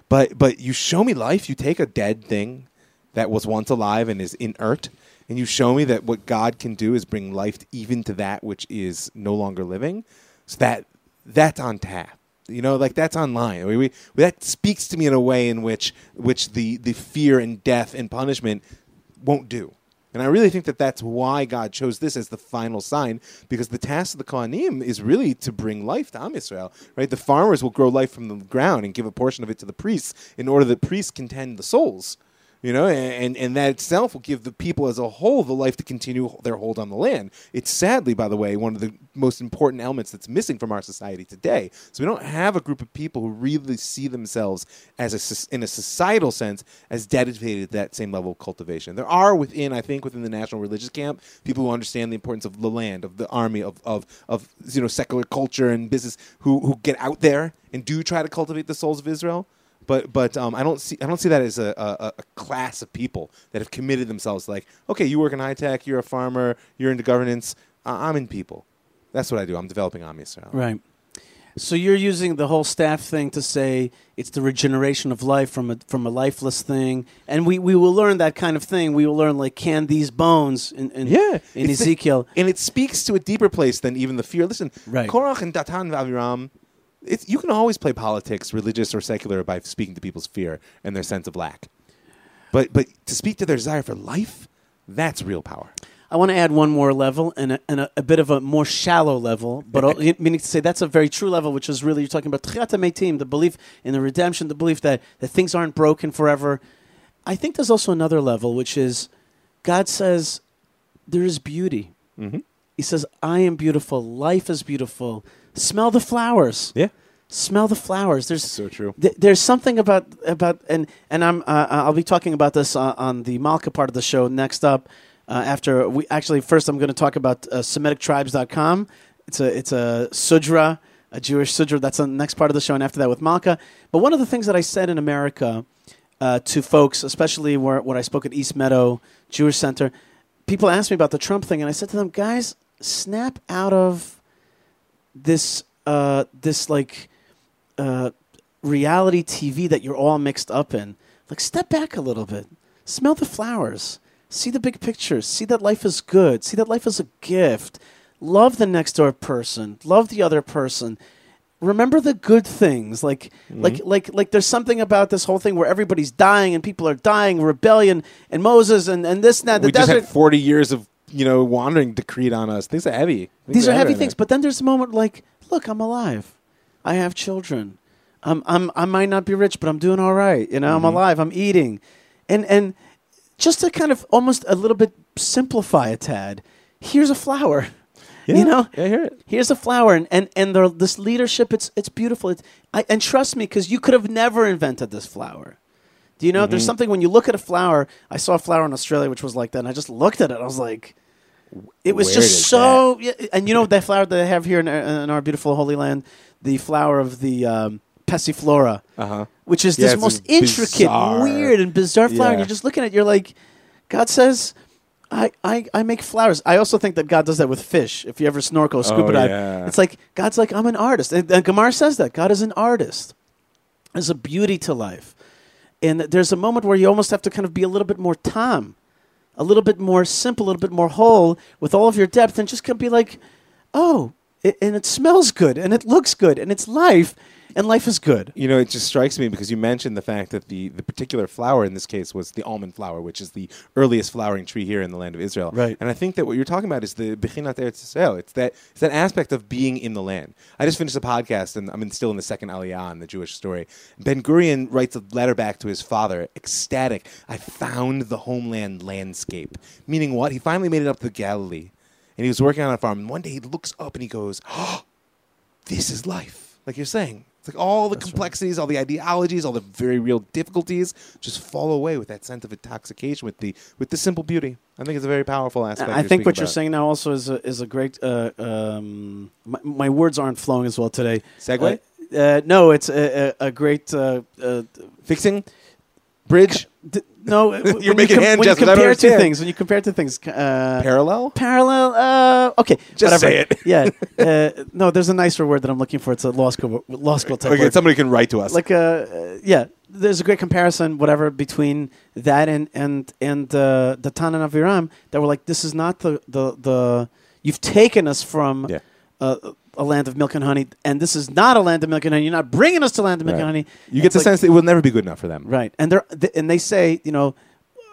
Speaker 2: But but you show me life. You take a dead thing that was once alive and is inert, and you show me that what God can do is bring life even to that which is no longer living. So that that's on tap. You know, like that's online. We, we, that speaks to me in a way in which which the the fear and death and punishment won't do. And I really think that that's why God chose this as the final sign, because the task of the Kohanim is really to bring life to Am Yisrael. Right? The farmers will grow life from the ground and give a portion of it to the priests in order that priests can tend the souls. You know, and, and that itself will give the people as a whole the life to continue their hold on the land. It's sadly, by the way, one of the most important elements that's missing from our society today. So we don't have a group of people who really see themselves as a, in a societal sense as dedicated to that same level of cultivation. There are within, I think, within the national religious camp, people who understand the importance of the land, of the army, of, of, of you know secular culture and business, who who get out there and do try to cultivate the souls of Israel but but um, I don't see I don't see that as a, a, a class of people that have committed themselves. Like, okay, you work in high tech, you're a farmer, you're into governance. Uh, I'm in people. That's what I do. I'm developing Yisrael.
Speaker 1: right. So you're using the whole staff thing to say it's the regeneration of life from a from a lifeless thing, and we, we will learn that kind of thing. We will learn like can these bones in, in
Speaker 2: Yeah,
Speaker 1: in
Speaker 2: it's the-
Speaker 1: Ezekiel.
Speaker 2: and it speaks to a deeper place than even the fear. Listen,
Speaker 1: Right.
Speaker 2: Korach and Datan and Aviram. It's, you can always play politics, religious or secular, by speaking to people's fear and their sense of lack. But but to speak to their desire for life, that's real power.
Speaker 1: I want to add one more level and a, and a, a bit of a more shallow level, but uh, meaning to say that's a very true level, which is really you're talking about tchiyat metim, the belief in the redemption, the belief that, that things aren't broken forever. I think there's also another level, which is God says there is beauty.
Speaker 2: Mm-hmm.
Speaker 1: He says, I am beautiful. Life is beautiful. Smell the flowers.
Speaker 2: Yeah,
Speaker 1: Smell the flowers. There's
Speaker 2: so true.
Speaker 1: th- there's something about about and and I'm uh, I'll be talking about this uh, on the Malkah part of the show next up. Uh, after we actually first I'm going to talk about uh, SemiticTribes.com. It's a it's a sudra, a Jewish sudra. That's the next part of the show, and after that with Malkah. But one of the things that I said in America uh, to folks, especially where when I spoke at East Meadow Jewish Center, people asked me about the Trump thing, and I said to them, guys, snap out of this uh, this like uh, reality TV that you're all mixed up in. Like, step back a little bit, smell the flowers, see the big pictures, see that life is good, see that life is a gift. Love the next door person, love the other person. Remember the good things, like like like like. There's something about this whole thing where everybody's dying and people are dying, rebellion and Moses and and this and that. The
Speaker 2: we just
Speaker 1: desert.
Speaker 2: had 40 years of you know wandering decreed on us. Things are heavy. Things
Speaker 1: These are heavy things, but then there's a moment like, look, I'm alive. I have children. I'm, I'm, I might not be rich, but I'm doing all right. You know,
Speaker 2: Mm-hmm.
Speaker 1: I'm alive. I'm eating, and and just to kind of almost a little bit simplify a tad. Here's a flower.
Speaker 2: Yeah,
Speaker 1: You know,
Speaker 2: I hear it.
Speaker 1: Here's a flower, and and, and the, this leadership. It's it's beautiful. It's, I, and trust me, because you could have never invented this flower. Do you know?
Speaker 2: Mm-hmm.
Speaker 1: There's something when you look at a flower. I saw a flower in Australia which was like that, and I just looked at it. I was like, it was
Speaker 2: Where
Speaker 1: just so. Yeah, and you know that flower that they have here in our, in our beautiful Holy Land, the flower of the um, passiflora,
Speaker 2: Uh huh.
Speaker 1: which is
Speaker 2: Yeah,
Speaker 1: this most intricate,
Speaker 2: bizarre-
Speaker 1: weird, and bizarre flower. And you're just looking at, it, you're like, God says. I, I, I make flowers. I also think that God does that with fish. If you ever snorkel, scuba
Speaker 2: Oh,
Speaker 1: dive,
Speaker 2: yeah.
Speaker 1: it's like God's like I'm an artist. And, and Gemara says that God is an artist. There's a beauty to life, and there's a moment where you almost have to kind of be a little bit more tam, a little bit more simple, a little bit more whole with all of your depth, and just of be like, oh, it, and it smells good, and it looks good, and it's life, and life is good.
Speaker 2: You know, it just strikes me because you mentioned the fact that the, the particular flower in this case was the almond flower, which is the earliest flowering tree here in the land of Israel.
Speaker 1: Right.
Speaker 2: And I think that what you're talking about is the Bechinat Eretz Yisrael. It's that it's that aspect of being in the land. I just finished a podcast, and I'm in, still in the second Aliyah in the Jewish story. Ben Gurion writes a letter back to his father, ecstatic. I found the homeland landscape. Meaning what? He finally made it up to Galilee, and he was working on a farm. And one day he looks up and he goes, "Oh, this is life. Like you're saying. It's like all the complexities, all the ideologies, all the very real difficulties just fall away with that sense of intoxication with the with the simple beauty. I think it's a very powerful aspect.
Speaker 1: I think what
Speaker 2: speaking
Speaker 1: you're saying now also is a, is a great. Uh, um, my, my words aren't flowing as well today.
Speaker 2: Segway.
Speaker 1: Uh, uh, no, it's a, a, a great. Uh, uh,
Speaker 2: fixing bridge
Speaker 1: d- no, when you
Speaker 2: making hand
Speaker 1: when you
Speaker 2: gestures. I don't
Speaker 1: compare two things. When you compare two things, uh,
Speaker 2: parallel.
Speaker 1: parallel. Uh, okay,
Speaker 2: Just
Speaker 1: whatever.
Speaker 2: say it.
Speaker 1: yeah. Uh, no, there's a nicer word that I'm looking for. It's a law school law school type
Speaker 2: Okay,
Speaker 1: word.
Speaker 2: somebody can write to us.
Speaker 1: like uh, uh, yeah there's a great comparison whatever between that and and and uh, Datan and Aviram that were like this is not the the the you've taken us from
Speaker 2: Yeah.
Speaker 1: uh, a land of milk and honey and this is not a land of milk and honey you're not bringing us to land of milk
Speaker 2: Right.
Speaker 1: and honey
Speaker 2: you get the
Speaker 1: like-
Speaker 2: sense that it will never be good enough for them.
Speaker 1: right and they're th- and they say you know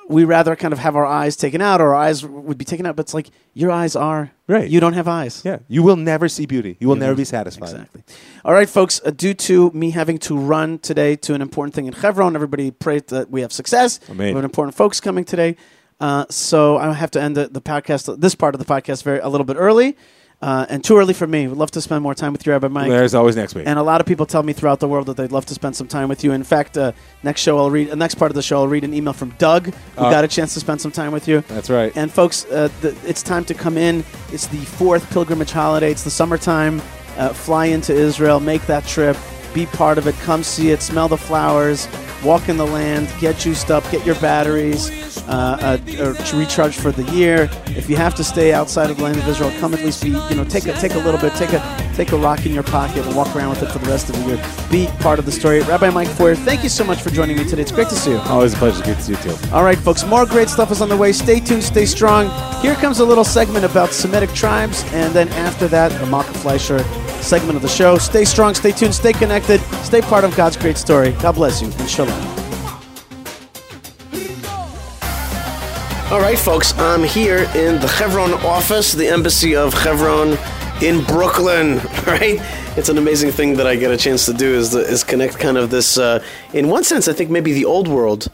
Speaker 1: we rather kind of have our eyes taken out or our eyes would be taken out but it's like your eyes are
Speaker 2: Right.
Speaker 1: you don't have eyes
Speaker 2: Yeah, you will never see beauty. You will
Speaker 1: You
Speaker 2: never be satisfied.
Speaker 1: Exactly. All right, folks. Uh, due to me having to run today to an important thing in Chevron, everybody pray that we have success.
Speaker 2: Amen.
Speaker 1: We have important folks coming today, uh, so I have to end the, the podcast, this part of the podcast, very a little bit early, uh, and too early for me. Would love to spend more time with you, Rabbi Mike.
Speaker 2: There's always next week.
Speaker 1: And a lot of people tell me throughout the world that they'd love to spend some time with you. In fact, uh, next show I'll read. Uh, next part of the show I'll read an email from Doug, who
Speaker 2: Uh,
Speaker 1: got a chance to spend some time with you.
Speaker 2: That's right.
Speaker 1: And folks, uh, the, it's time to come in. It's the fourth pilgrimage holiday. It's the summertime. Uh, fly into Israel, make that trip, be part of it. Come see it, smell the flowers, walk in the land, get juiced up, get your batteries uh, uh, or to recharge for the year. If you have to stay outside of the land of Israel, come at least be you know take a take a little bit, take a take a rock in your pocket and walk around with it for the rest of the year. Be part of the story. Rabbi Mike Feuer, thank you so much for joining me today. It's great to see you.
Speaker 2: always a pleasure. Good to see you too.
Speaker 1: All right, folks, more great stuff is on the way. Stay tuned, stay strong. Here comes a little segment about Semitic tribes, and then after that, a Malkah Fleisher segment of the show. Stay strong, stay tuned, stay connected, stay part of God's great story. God bless you, and shalom. All right, folks, I'm here in the Chevron office, the embassy of Chevron in Brooklyn. Right? It's an amazing thing that I get a chance to do is is connect kind of this. Uh, in one sense, I think maybe the old world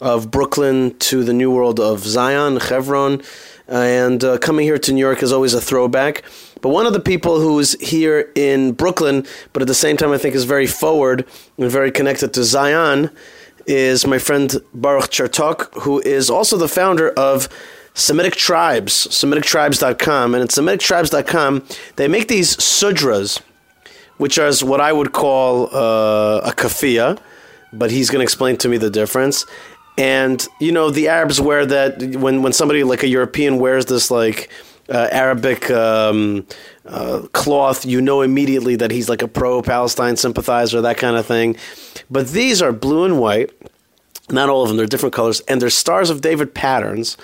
Speaker 1: of Brooklyn to the new world of Zion, Chevron, and uh, coming here to New York is always a throwback. But one of the people who's here in Brooklyn, but at the same time I think is very forward and very connected to Zion, is my friend Baruch Chertok, who is also the founder of Semitic Tribes, SemiticTribes.com. And at SemiticTribes.com, they make these sudras, which are what I would call uh, a kafia, but he's going to explain to me the difference. And, you know, the Arabs wear that when, when somebody like a European wears this, like, uh, Arabic um, uh, cloth, you know immediately that he's like a pro Palestine sympathizer, that kind of thing. But these are blue and white. Not all of them, they're different colors, and they're Stars of David patterns.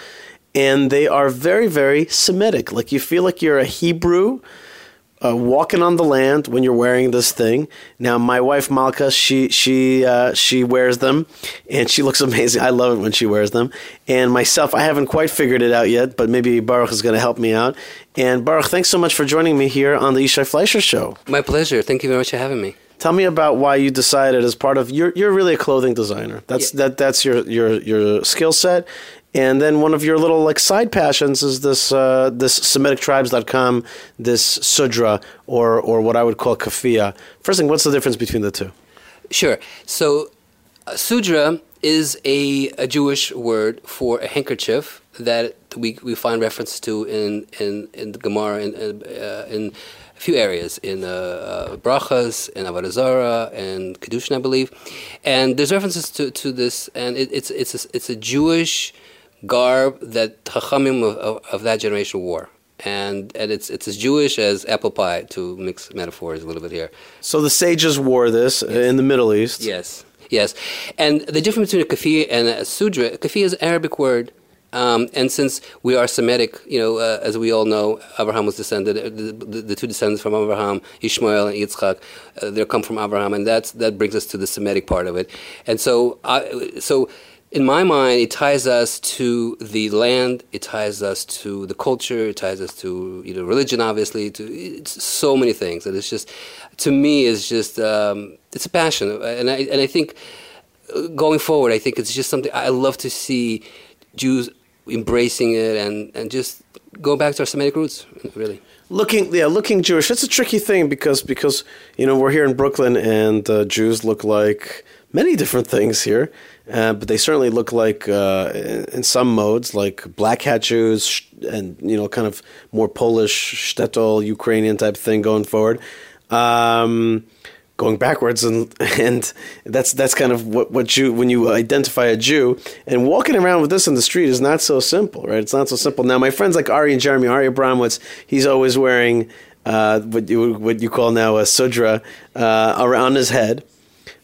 Speaker 1: And they are very, very Semitic. Like you feel like you're a Hebrew uh, walking on the land when you're wearing this thing. Now, my wife Malkah, she she uh, she wears them, and she looks amazing. I love it when she wears them. And myself, I haven't quite figured it out yet, but maybe Baruch is going to help me out. And Baruch, thanks so much for joining me here on the Yishai Fleisher Show.
Speaker 3: My pleasure. Thank you very much for having me.
Speaker 1: Tell me about why you decided as part of you're you're really a clothing designer. That's
Speaker 3: Yeah.
Speaker 1: that that's your your your skill set. And then one of your little like side passions is this uh, this SemiticTribes.com, this sudra or or what I would call kafia. First thing, what's the difference between the two?
Speaker 3: Sure. So, uh, sudra is a, a Jewish word for a handkerchief that we, we find reference to in, in, in the Gemara in, uh, in a few areas, in uh, uh, Brachas, in Avodah Zarah, and Kedushin, I believe. And there's references to, to this, and it, it's, it's, a, it's a Jewish garb that Chachamim of, of, of that generation wore. And, and it's, it's as Jewish as apple pie, to mix metaphors a little bit here.
Speaker 1: So the sages wore this in the Middle East.
Speaker 3: Yes, yes. And the difference between a kafir and a sudra, kafir is an Arabic word Um, and since we are Semitic, you know, uh, as we all know, Abraham was descended, uh, the, the, the two descendants from Abraham, Ishmael and Yitzchak, uh, they come from Abraham, and that's that brings us to the Semitic part of it. And so, I, so in my mind, it ties us to the land, it ties us to the culture, it ties us to you know religion, obviously, to so many things. And it's just, to me, it's just um, it's a passion, and I and I think uh, going forward, I think it's just something I love to see Jews embracing it and and just go back to our Semitic roots, really.
Speaker 4: Looking, yeah, looking Jewish. It's a tricky thing because because you know we're here in Brooklyn and uh, Jews look like many different things here. Uh, but they certainly look like, uh, in some modes, like black hat Jews and, you know, kind of more Polish, shtetl, Ukrainian type thing going forward. Um, going backwards and and that's that's kind of what what you when you identify a Jew and walking around with this in the street is not so simple right? It's not so simple. Now my friends like Ari and Jeremy Ari Abramowitz he's always wearing uh, what you what you call now a sudra uh, around his head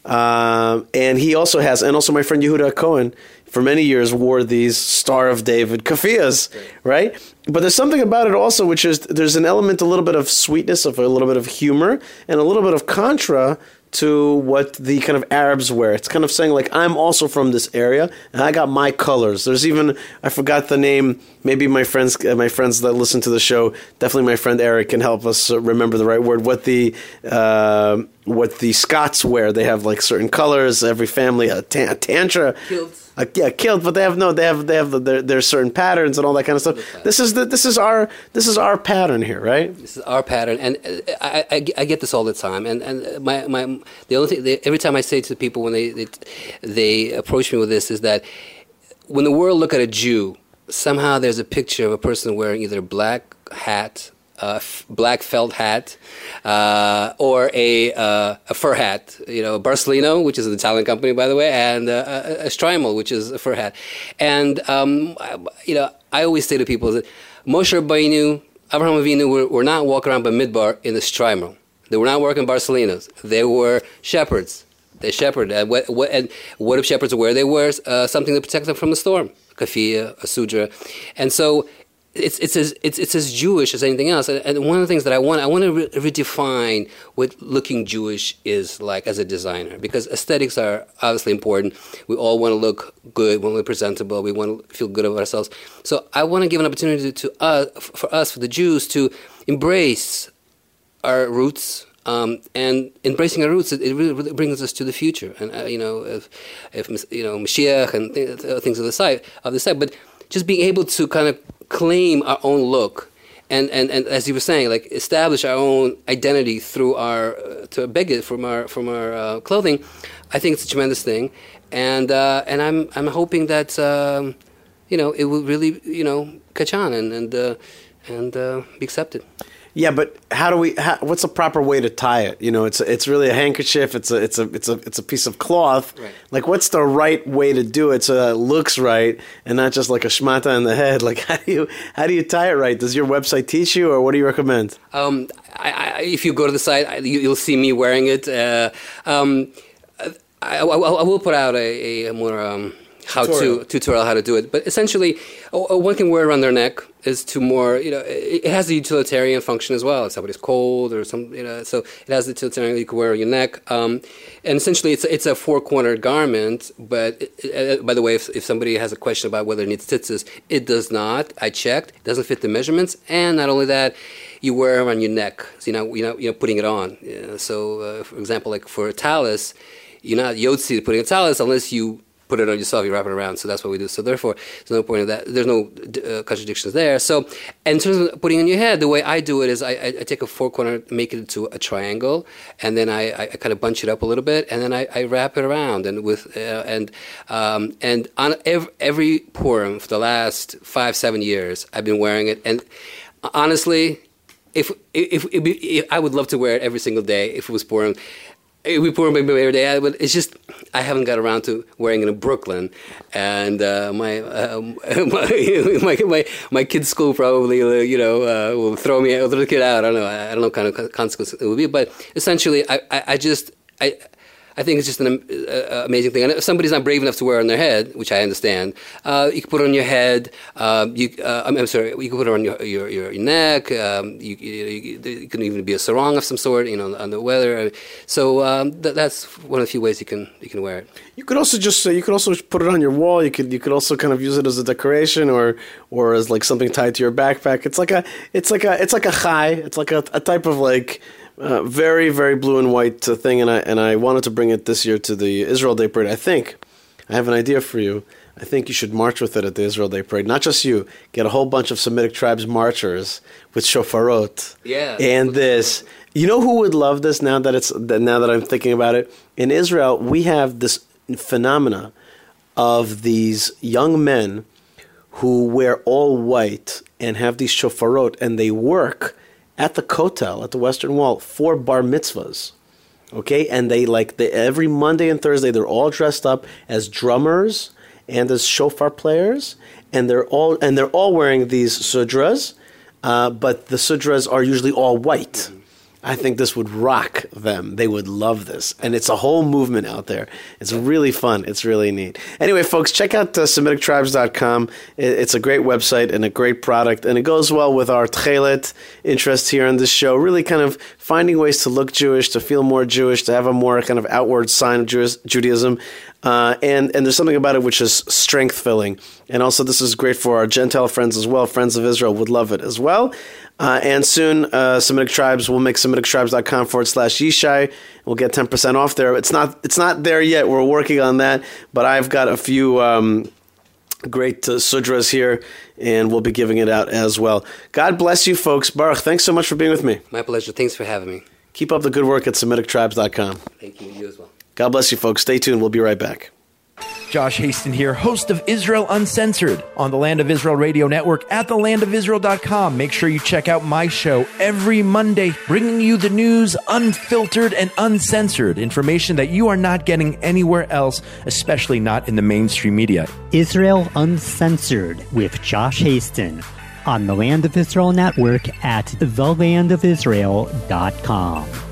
Speaker 4: um, and he also has, and also my friend Yehuda Cohen for many years wore these Star of David kafiyas, right? But there's something about it also, which is there's an element, a little bit of sweetness, of a little bit of humor, and a little bit of contra to what the kind of Arabs wear. It's kind of saying like I'm also from this area and I got my colors. There's even I forgot the name. Maybe my friends, uh, my friends that listen to the show, definitely my friend Eric can help us remember the right word. What the uh, what the Scots wear? They have like certain colors. Every family a, a tantra.
Speaker 3: Kilts
Speaker 4: uh, yeah, killed, but they have no, they have they have the, their, their certain patterns and all that kind of stuff. This is the this is our this is our pattern here, right?
Speaker 3: This is our pattern, and uh, I, I, I get this all the time. And and my my the only thing they, every time I say to people when they, they they approach me with this is that when the world look at a Jew, somehow there's a picture of a person wearing either a black hat a black felt hat uh, or a, uh, a fur hat, you know, a Borsalino, which is an Italian company, by the way, and uh, a, a Shtreimel, which is a fur hat. And, um, you know, I always say to people that Moshe Rabbeinu, Abraham Avinu were, were not walking around by Midbar in the Shtreimel. They were not working Borsalinos. They were shepherds. They shepherded. And what, what, and what if shepherds wear? They wear uh, something to protect them from the storm, kafia, a sudra. And so it's it's as it's it's as Jewish as anything else. And one of the things that I want I want to re- redefine what looking Jewish is like as a designer because aesthetics are obviously important. We all want to look good, want to look presentable, we want to feel good about ourselves. So I want to give an opportunity to us for us for the Jews to embrace our roots. Um, and embracing our roots, it, it really, really, brings us to the future. And uh, you know, if, if you know Mashiach and th- things of the side of the side, but just being able to kind of claim our own look and, and, and as you were saying, like establish our own identity through our uh, to beg it from our from our uh, clothing, I think it's a tremendous thing, and uh, and I'm I'm hoping that um, you know it will really you know catch on and and uh, and uh, be accepted.
Speaker 4: Yeah, but how do we? How, what's the proper way to tie it? You know, it's it's really a handkerchief. It's a it's a it's a it's a piece of cloth.
Speaker 3: Right.
Speaker 4: Like, what's the right way to do it so that it looks right and not just like a schmata in the head? Like, how do you how do you tie it right? Does your website teach you, or what do you recommend?
Speaker 3: Um, I, I, if you go to the site, you, will see me wearing it. Uh, um, I, I, I, will put out a, a more. Um, how tutorial. to tutorial how to do it. But essentially, one can wear around their neck is to more you know it has a utilitarian function as well. If somebody's cold or some you know, so it has the utilitarian you can wear on your neck. Um, and essentially, it's it's a four cornered garment. But it, uh, by the way, if, if somebody has a question about whether it needs tzitzis, it does not. I checked; it doesn't fit the measurements. And not only that, you wear on your neck, so you're not you know you know putting it on. Know, so, uh, for example, like for a tallis, you're not yotzi putting a tallis unless you put it on yourself, you wrap it around. So that's what we do. So therefore, there's no point of that. There's no uh, contradictions there. So, in terms of putting on your head, the way I do it is I, I, take a four corner, make it into a triangle, and then I, I, kind of bunch it up a little bit, and then I, I wrap it around. And with uh, and um, and on every, every Purim for the last five seven years, I've been wearing it. And honestly, if if, if, if I would love to wear it every single day if it was Purim we pour them every day, but it's just I haven't got around to wearing it in Brooklyn, and uh, my, uh, my, my my my kid's school probably uh, you know uh, will throw me throw the kid out. I don't know. I don't know what kind of consequences it will be, but essentially, I, I, I just I. I think it's just an uh, uh, amazing thing. And if somebody's not brave enough to wear it on their head, which I understand, uh, you can put it on your head. Um, you, uh, I'm, I'm sorry, you can put it on your your, your, neck. Um, you, you, you, can even be a sarong of some sort, you know, on the weather. So um, th- that's one of the few ways you can you can wear it.
Speaker 4: You could also just uh, you could also put it on your wall. You could you could also kind of use it as a decoration or or as like something tied to your backpack. It's like a it's like a it's like a chai. It's like a, a type of like uh, very very blue and white uh, thing. And I and I wanted to bring it this year to the Israel Day Parade. I think I have an idea for you. I think you should march with it at the Israel Day Parade. Not just you. Get a whole bunch of Semitic tribes marchers with shofarot.
Speaker 3: Yeah.
Speaker 4: And this. You know who would love this now that it's now that I'm thinking about it? In Israel, we have this phenomena of these young men who wear all white and have these shofarot and they work at the kotel at the western wall for bar mitzvahs okay? And they like they, every monday and thursday they're all dressed up as drummers and as shofar players and they're all and they're all wearing these sudras uh, but the sudras are usually all white I think this would rock them. They would love this. And it's a whole movement out there. It's really fun. It's really neat. Anyway, folks, check out uh, SemiticTribes.com. It, it's a great website and a great product. And it goes well with our Tchelet interest here on this show. Really kind of finding ways to look Jewish, to feel more Jewish, to have a more kind of outward sign of Jewish, Judaism. Uh, and, and there's something about it which is strength filling. And also, this is great for our Gentile friends as well. Friends of Israel would love it as well. Uh, and soon, uh, Semitic Tribes will make SemiticTribes.com forward slash Yishai. We'll get 10% off there. It's not, it's not there yet. We're working on that. But I've got a few um, great uh, sudras here, and we'll be giving it out as well. God bless you, folks. Baruch, thanks so much for being with me.
Speaker 3: My pleasure. Thanks for having me.
Speaker 4: Keep up the good work at SemiticTribes.com.
Speaker 3: Thank you. You as well.
Speaker 4: God bless you, folks. Stay tuned. We'll be right back.
Speaker 5: Josh Hasten here, host of Israel Uncensored on the Land of Israel Radio Network at thelandofisrael.com. Make sure you check out my show every Monday, bringing you the news unfiltered and uncensored, information that you are not getting anywhere else, especially not in the mainstream media.
Speaker 6: Israel Uncensored with Josh Hasten on the Land of Israel Network at thelandofisrael.com.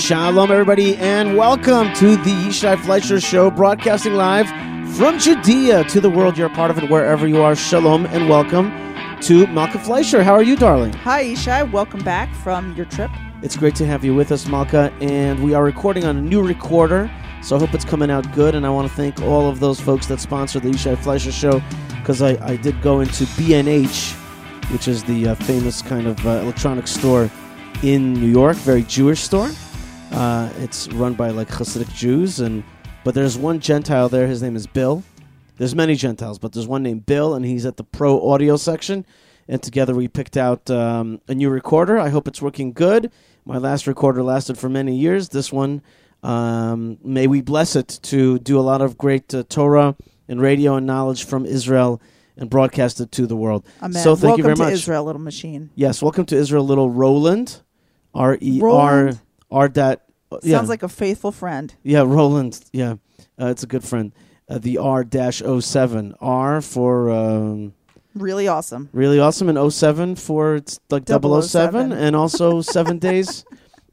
Speaker 1: Shalom, everybody, and welcome to the Yishai Fleisher Show, broadcasting live from Judea to the world. You're a part of it wherever you are. Shalom, and welcome to Malkah Fleisher. How are you, darling?
Speaker 7: Hi, Yishai. Welcome back from your trip.
Speaker 1: It's great to have you with us, Malkah, and we are recording on a new recorder, so I hope it's coming out good. And I want to thank all of those folks that sponsor the Yishai Fleisher Show because I, I did go into B&H, which is the uh, famous kind of uh, electronic store in New York, very Jewish store. Uh, it's run by like Hasidic Jews, and but there's one Gentile there. His name is Bill. There's many Gentiles, but there's one named Bill, and he's at the pro audio section. And together we picked out um, a new recorder. I hope it's working good. My last recorder lasted for many years. This one, um, may we bless it to do a lot of great uh, Torah and radio and knowledge from Israel and broadcast it to the world.
Speaker 7: Amen.
Speaker 1: So thank
Speaker 7: welcome
Speaker 1: you very much. Welcome to.
Speaker 7: Israel, little machine.
Speaker 1: Yes, welcome to Israel, little Roland. R E R
Speaker 7: Roland?
Speaker 1: R dot. Yeah.
Speaker 7: Sounds like a faithful friend.
Speaker 1: Yeah, Roland. Yeah, uh, it's a good friend. Uh, the R dash 07. R for um,
Speaker 7: Really awesome.
Speaker 1: really awesome, and 07 for it's like 007,
Speaker 7: 007.
Speaker 1: and also seven days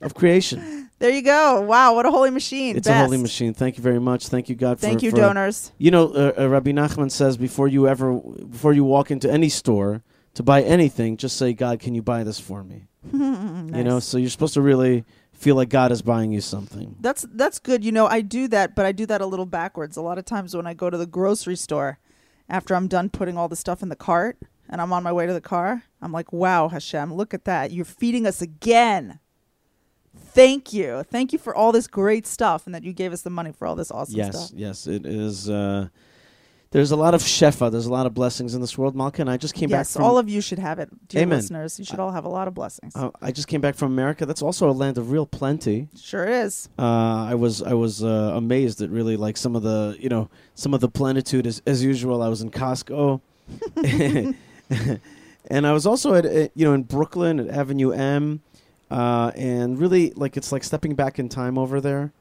Speaker 1: of creation.
Speaker 7: There you go. Wow, what a holy machine.
Speaker 1: It's a holy machine. Thank you very much. Thank you, God.
Speaker 7: Thank you,
Speaker 1: for-
Speaker 7: donors.
Speaker 1: You know, uh, uh, Rabbi Nachman says before you ever, before you walk into any store to buy anything, just say, "God, can you buy this for me?" You know, so you're supposed to really feel like God is buying you something.
Speaker 7: That's that's good. You know, I do that, but I do that a little backwards. A lot of times when I go to the grocery store, after I'm done putting all the stuff in the cart and I'm on my way to the car, I'm like, "Wow, Hashem, look at that! You're feeding us again. Thank you, thank you for all this great stuff, and that you gave us the money for all this awesome
Speaker 1: yes,
Speaker 7: stuff."
Speaker 1: yes, yes, it is. Uh, there's a lot of shefa. There's a lot of blessings in this world, Malkah. And I just came back
Speaker 7: yes, all of you should have it, dear
Speaker 1: Amen.
Speaker 7: listeners. You should all have a lot of blessings.
Speaker 1: uh, I just came back from America. That's also a land of real plenty.
Speaker 7: sure is.
Speaker 1: Uh, I was I was uh, amazed at really like some of the you know some of the plenitude as as usual. I was in Costco, and I was also at you know in Brooklyn at Avenue M, uh, and really like it's like stepping back in time over there.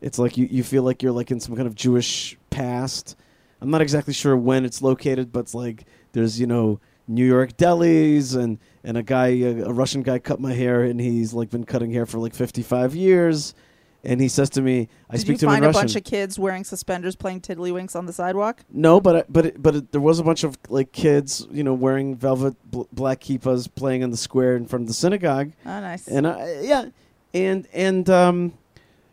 Speaker 1: It's like you, you feel like you're like in some kind of Jewish past. I'm not exactly sure when it's located, but it's like there's you know New York delis, and and a guy, a, a Russian guy, cut my hair, and he's like been cutting hair for like 55 years. And he says to me, "I
Speaker 7: Did
Speaker 1: speak
Speaker 7: you
Speaker 1: to him in
Speaker 7: find a
Speaker 1: Russian."
Speaker 7: bunch of kids wearing suspenders playing tiddlywinks on the sidewalk?
Speaker 1: No, but I- but it, but it, there was a bunch of like kids, you know, wearing velvet bl- black kippas, playing in the square in front of the synagogue,
Speaker 7: Oh, nice.
Speaker 1: and I, yeah, and and um,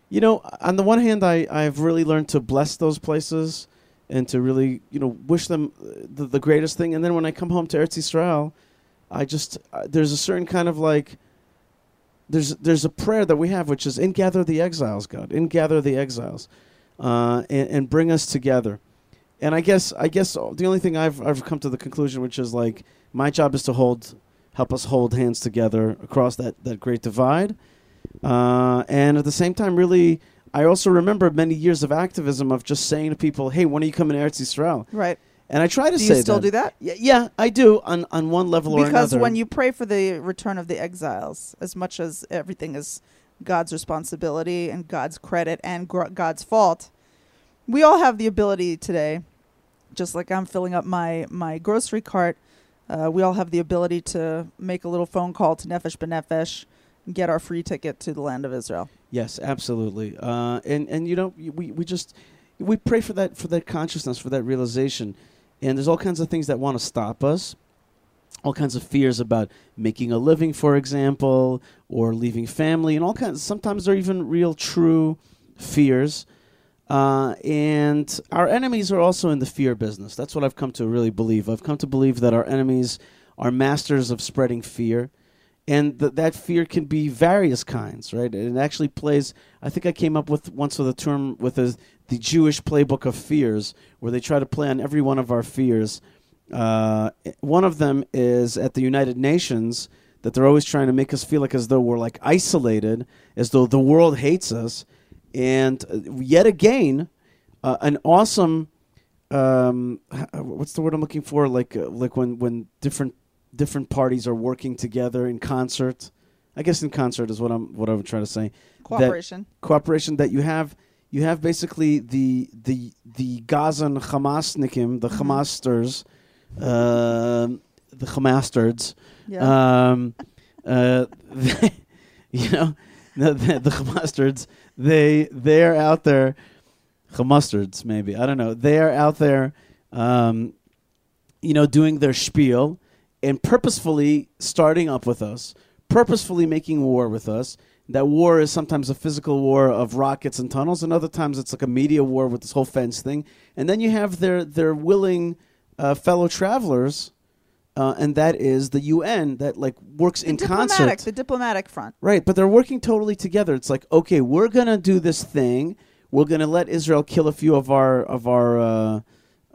Speaker 1: you know, on the one hand, I I've really learned to bless those places and to really you know wish them uh, the, the greatest thing, and then when I come home to Eretz Yisrael, I just uh, there's a certain kind of like. There's there's a prayer that we have, which is "In gather the exiles, God, in gather the exiles, uh, and, and bring us together." and I guess I guess the only thing I've I've come to the conclusion, which is like my job is to hold, help us hold hands together across that that great divide, uh, and at the same time, really, I also remember many years of activism of just saying to people, "Hey, when are you coming to Eretz Yisrael?"
Speaker 7: right.
Speaker 1: And I try to say
Speaker 7: Do
Speaker 1: say
Speaker 7: you still
Speaker 1: that.
Speaker 7: do that?
Speaker 1: Yeah, yeah, I do on on one level or another.
Speaker 7: Because when you pray for the return of the exiles, as much as everything is God's responsibility and God's credit and gr- God's fault, we all have the ability today, just like I'm filling up my, my grocery cart, uh, we all have the ability to make a little phone call to Nefesh B'Nefesh and get our free ticket to the land of Israel.
Speaker 1: Yes, absolutely. Uh, and and you know we we just we pray for that for that consciousness for that realization, and there's all kinds of things that want to stop us, all kinds of fears about making a living, for example, or leaving family, and all kinds. Sometimes they're even real, true fears. Uh, and our enemies are also in the fear business. That's what I've come to really believe. I've come to believe that our enemies are masters of spreading fear and th- that fear can be various kinds, right? It actually plays. I think I came up with once with a term with a, the Jewish playbook of fears, where they try to play on every one of our fears. Uh, one of them is at the United Nations that they're always trying to make us feel like as though we're like isolated, as though the world hates us, and uh, yet again, uh, an awesome. Um, what's the word I'm looking for? Like, uh, like when when different different parties are working together in concert. I guess in concert is what I'm what I'm trying to say.
Speaker 7: Cooperation.
Speaker 1: Cooperation that you have you have basically the the the Gazan Hamasnikim, the
Speaker 7: Mm-hmm.
Speaker 1: Hamasters, um the Hamastards.
Speaker 7: yeah.
Speaker 1: Um, uh, you know, the, the, the Hamastards, they they're out there. Hamastards, maybe I don't know. They are out there, um, you know, doing their spiel and purposefully starting up with us, purposefully making war with us. That war is sometimes a physical war of rockets and tunnels, and other times it's like a media war with this whole fence thing. And then you have their their willing uh, fellow travelers, uh, and that is the UN that like works in
Speaker 7: the diplomatic,
Speaker 1: concert.
Speaker 7: the diplomatic front.
Speaker 1: Right, but they're working totally together. It's like, okay, we're gonna do this thing. We're gonna let Israel kill a few of our of our uh,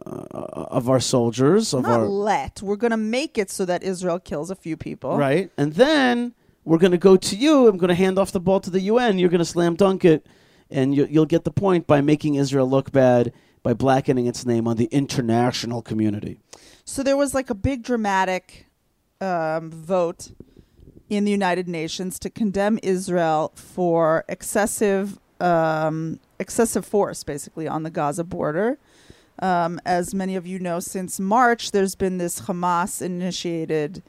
Speaker 1: uh, of our soldiers of
Speaker 7: Not
Speaker 1: our
Speaker 7: let. We're going to make it so that Israel kills a few people.
Speaker 1: right, and then we're gonna go to you. I'm gonna hand off the ball to the UN. You're gonna slam dunk it, and you, you'll get the point by making Israel look bad by blackening its name on the international community.
Speaker 7: So there was like a big dramatic um, vote in the United Nations to condemn Israel for excessive um, excessive force, basically on the Gaza border. Um, as many of you know, since March, there's been this Hamas initiated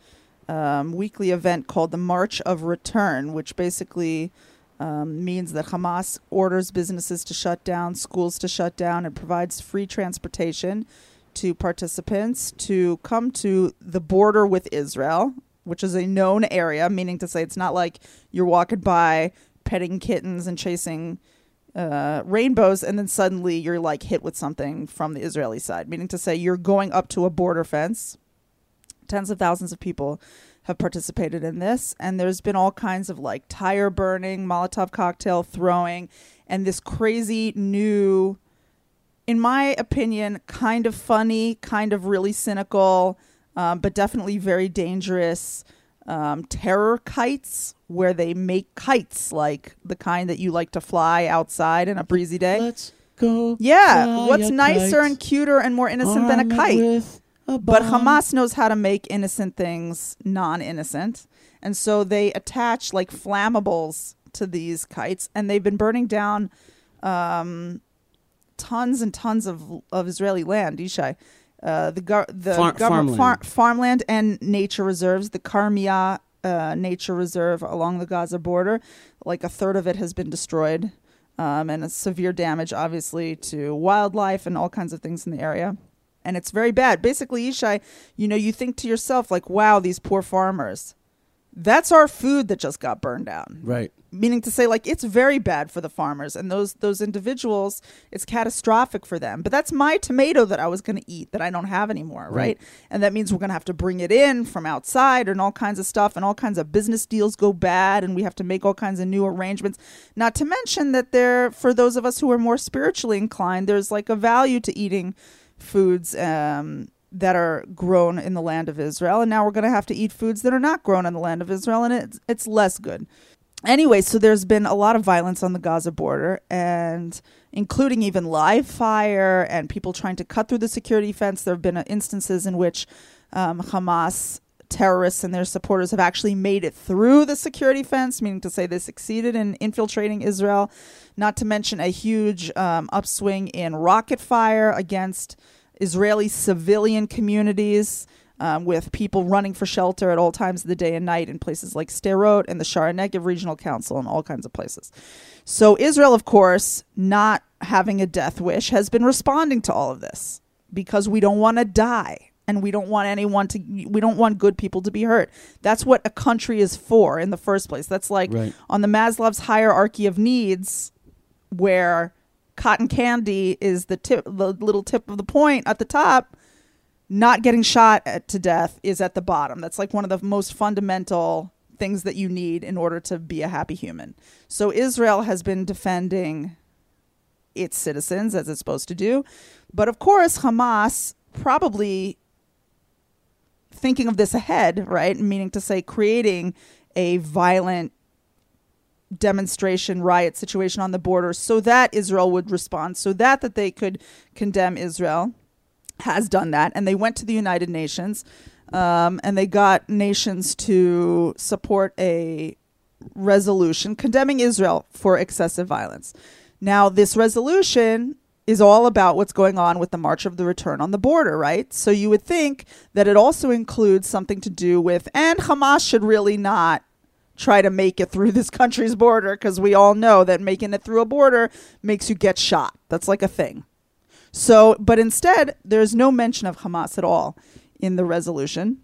Speaker 7: um, weekly event called the March of Return, which basically um, means that Hamas orders businesses to shut down, schools to shut down, and provides free transportation to participants to come to the border with Israel, which is a known area, meaning to say it's not like you're walking by petting kittens and chasing uh, rainbows, and then suddenly you're like hit with something from the Israeli side, meaning to say you're going up to a border fence. Tens of thousands of people have participated in this, and there's been all kinds of like tire burning, Molotov cocktail throwing, and this crazy new, in my opinion, kind of funny, kind of really cynical, um, but definitely very dangerous um, terror kites, where they make kites like the kind that you like to fly outside in a breezy day.
Speaker 1: Let's go.
Speaker 7: Yeah, what's nicer
Speaker 1: kite,
Speaker 7: and cuter and more innocent than a kite?
Speaker 1: a
Speaker 7: But. Hamas knows how to make innocent things non innocent. And so they attach like flammables to these kites, and they've been burning down um, tons and tons of, of Israeli land, Yishai. Uh, the gar- the
Speaker 1: Far-
Speaker 7: government
Speaker 1: farmland.
Speaker 7: far- farmland and nature reserves. The Karmia uh, Nature Reserve along the Gaza border, like a third of it has been destroyed, um, and a severe damage, obviously, to wildlife and all kinds of things in the area. And it's very bad. Basically, Yishai, you know, you think to yourself, like, wow, these poor farmers. That's our food that just got burned down
Speaker 1: Right.
Speaker 7: Meaning to say like it's very bad for the farmers and those those individuals it's catastrophic for them. But that's my tomato that i was going to eat that i don't have anymore right, and that means we're going to have to bring it in from outside and all kinds of stuff and all kinds of business deals go bad and we have to make all kinds of new arrangements. Not to mention that there for those of us who are more spiritually inclined there's like a value to eating foods um, that are grown in the land of Israel, and now we're going to have to eat foods that are not grown in the land of Israel, and it's it's less good. Anyway, so there's been a lot of violence on the Gaza border, and including even live fire and people trying to cut through the security fence. There have been uh, instances in which um, Hamas terrorists and their supporters have actually made it through the security fence, meaning to say they succeeded in infiltrating Israel. Not to mention a huge um, upswing in rocket fire against Israeli civilian communities. Um, with people running for shelter at all times of the day and night in places like Sderot and the Sha'ar HaNegev Regional Council and all kinds of places. So Israel, of course, not having a death wish, has been responding to all of this because we don't want to die and we don't want anyone to we don't want good people to be hurt. That's what a country is for in the first place. That's like
Speaker 1: Right.
Speaker 7: on the Maslow's hierarchy of needs where cotton candy is the tip the little tip of the point at the top not getting shot at, to death is at the bottom. That's like one of the most fundamental things that you need in order to be a happy human. So Israel has been defending its citizens as it's supposed to do. But of course, Hamas probably thinking of this ahead, right? Meaning to say creating a violent demonstration riot situation on the border so that Israel would respond so that that they could condemn Israel has done that, and they went to the United Nations, um, and they got nations to support a resolution condemning Israel for excessive violence. Now, this resolution is all about what's going on with the March of the Return on the border, right? So you would think that it also includes something to do with, and Hamas should really not try to make it through this country's border because we all know that making it through a border makes you get shot. That's like a thing. So, but instead, there's no mention of Hamas at all in the resolution.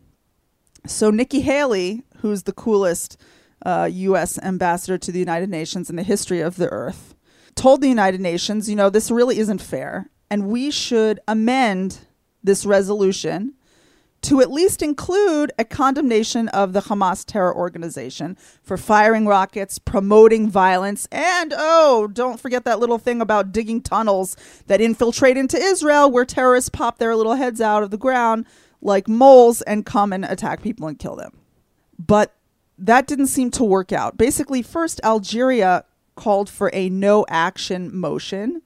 Speaker 7: So, Nikki Haley, who's the coolest uh, U.S. ambassador to the United Nations in the history of the earth, told the United Nations, you know, this really isn't fair, and we should amend this resolution to at least include a condemnation of the Hamas terror organization for firing rockets, promoting violence, and oh, don't forget that little thing about digging tunnels that infiltrate into Israel where terrorists pop their little heads out of the ground like moles and come and attack people and kill them. But that didn't seem to work out. Basically, first, Algeria called for a no action motion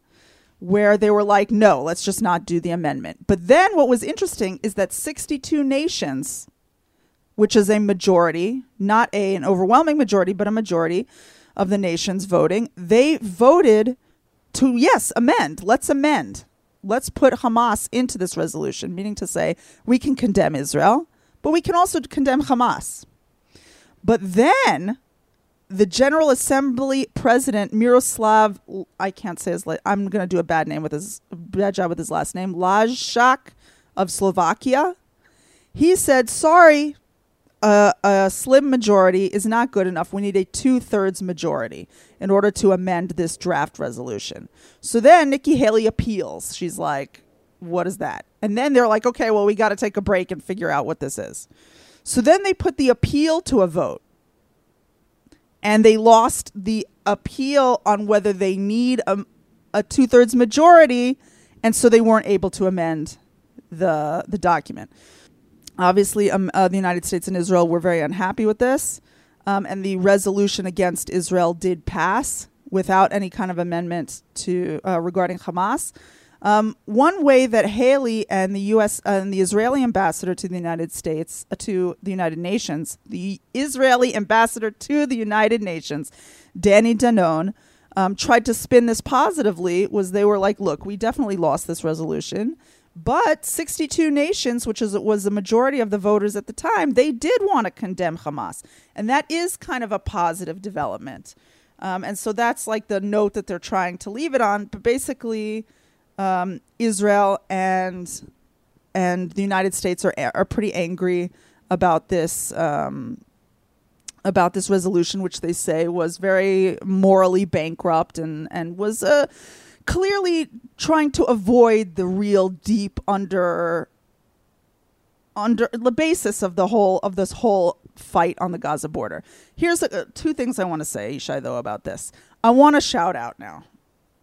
Speaker 7: where they were like, no, let's just not do the amendment. But then what was interesting is that 62 nations, which is a majority, not a, an overwhelming majority, but a majority of the nations voting, they voted to, yes, amend. Let's amend. Let's put Hamas into this resolution, meaning to say we can condemn Israel, but we can also condemn Hamas. But then the General Assembly President Miroslav, I can't say his. la- I'm going to do a bad name with his bad job with his last name, Lajčák of Slovakia. He said, "Sorry, a, a slim majority is not good enough. We need a two thirds majority in order to amend this draft resolution." So then Nikki Haley appeals. She's like, "What is that?" And then they're like, "Okay, well, we got to take a break and figure out what this is." So then they put the appeal to a vote and they lost the appeal on whether they need a, a two thirds majority, and so they weren't able to amend the the document. Obviously, um, uh, the United States and Israel were very unhappy with this, um, and the resolution against Israel did pass without any kind of amendment to uh, regarding Hamas. Um, one way that Haley and the U.S. Uh, and the Israeli ambassador to the United States, uh, to the United Nations, the Israeli ambassador to the United Nations, Danny Danon, um, tried to spin this positively was they were like, look, we definitely lost this resolution, But 62 nations, which is, was the majority of the voters at the time, they did want to condemn Hamas. And that is kind of a positive development. Um, and so that's like the note that they're trying to leave it on. But basically, um, Israel and and the United States are are pretty angry about this um, about this resolution, which they say was very morally bankrupt and and was uh, clearly trying to avoid the real deep under under the basis of the whole of this whole fight on the Gaza border. Here's uh, two things I want to say, Yishai, though, about this. I want to shout out now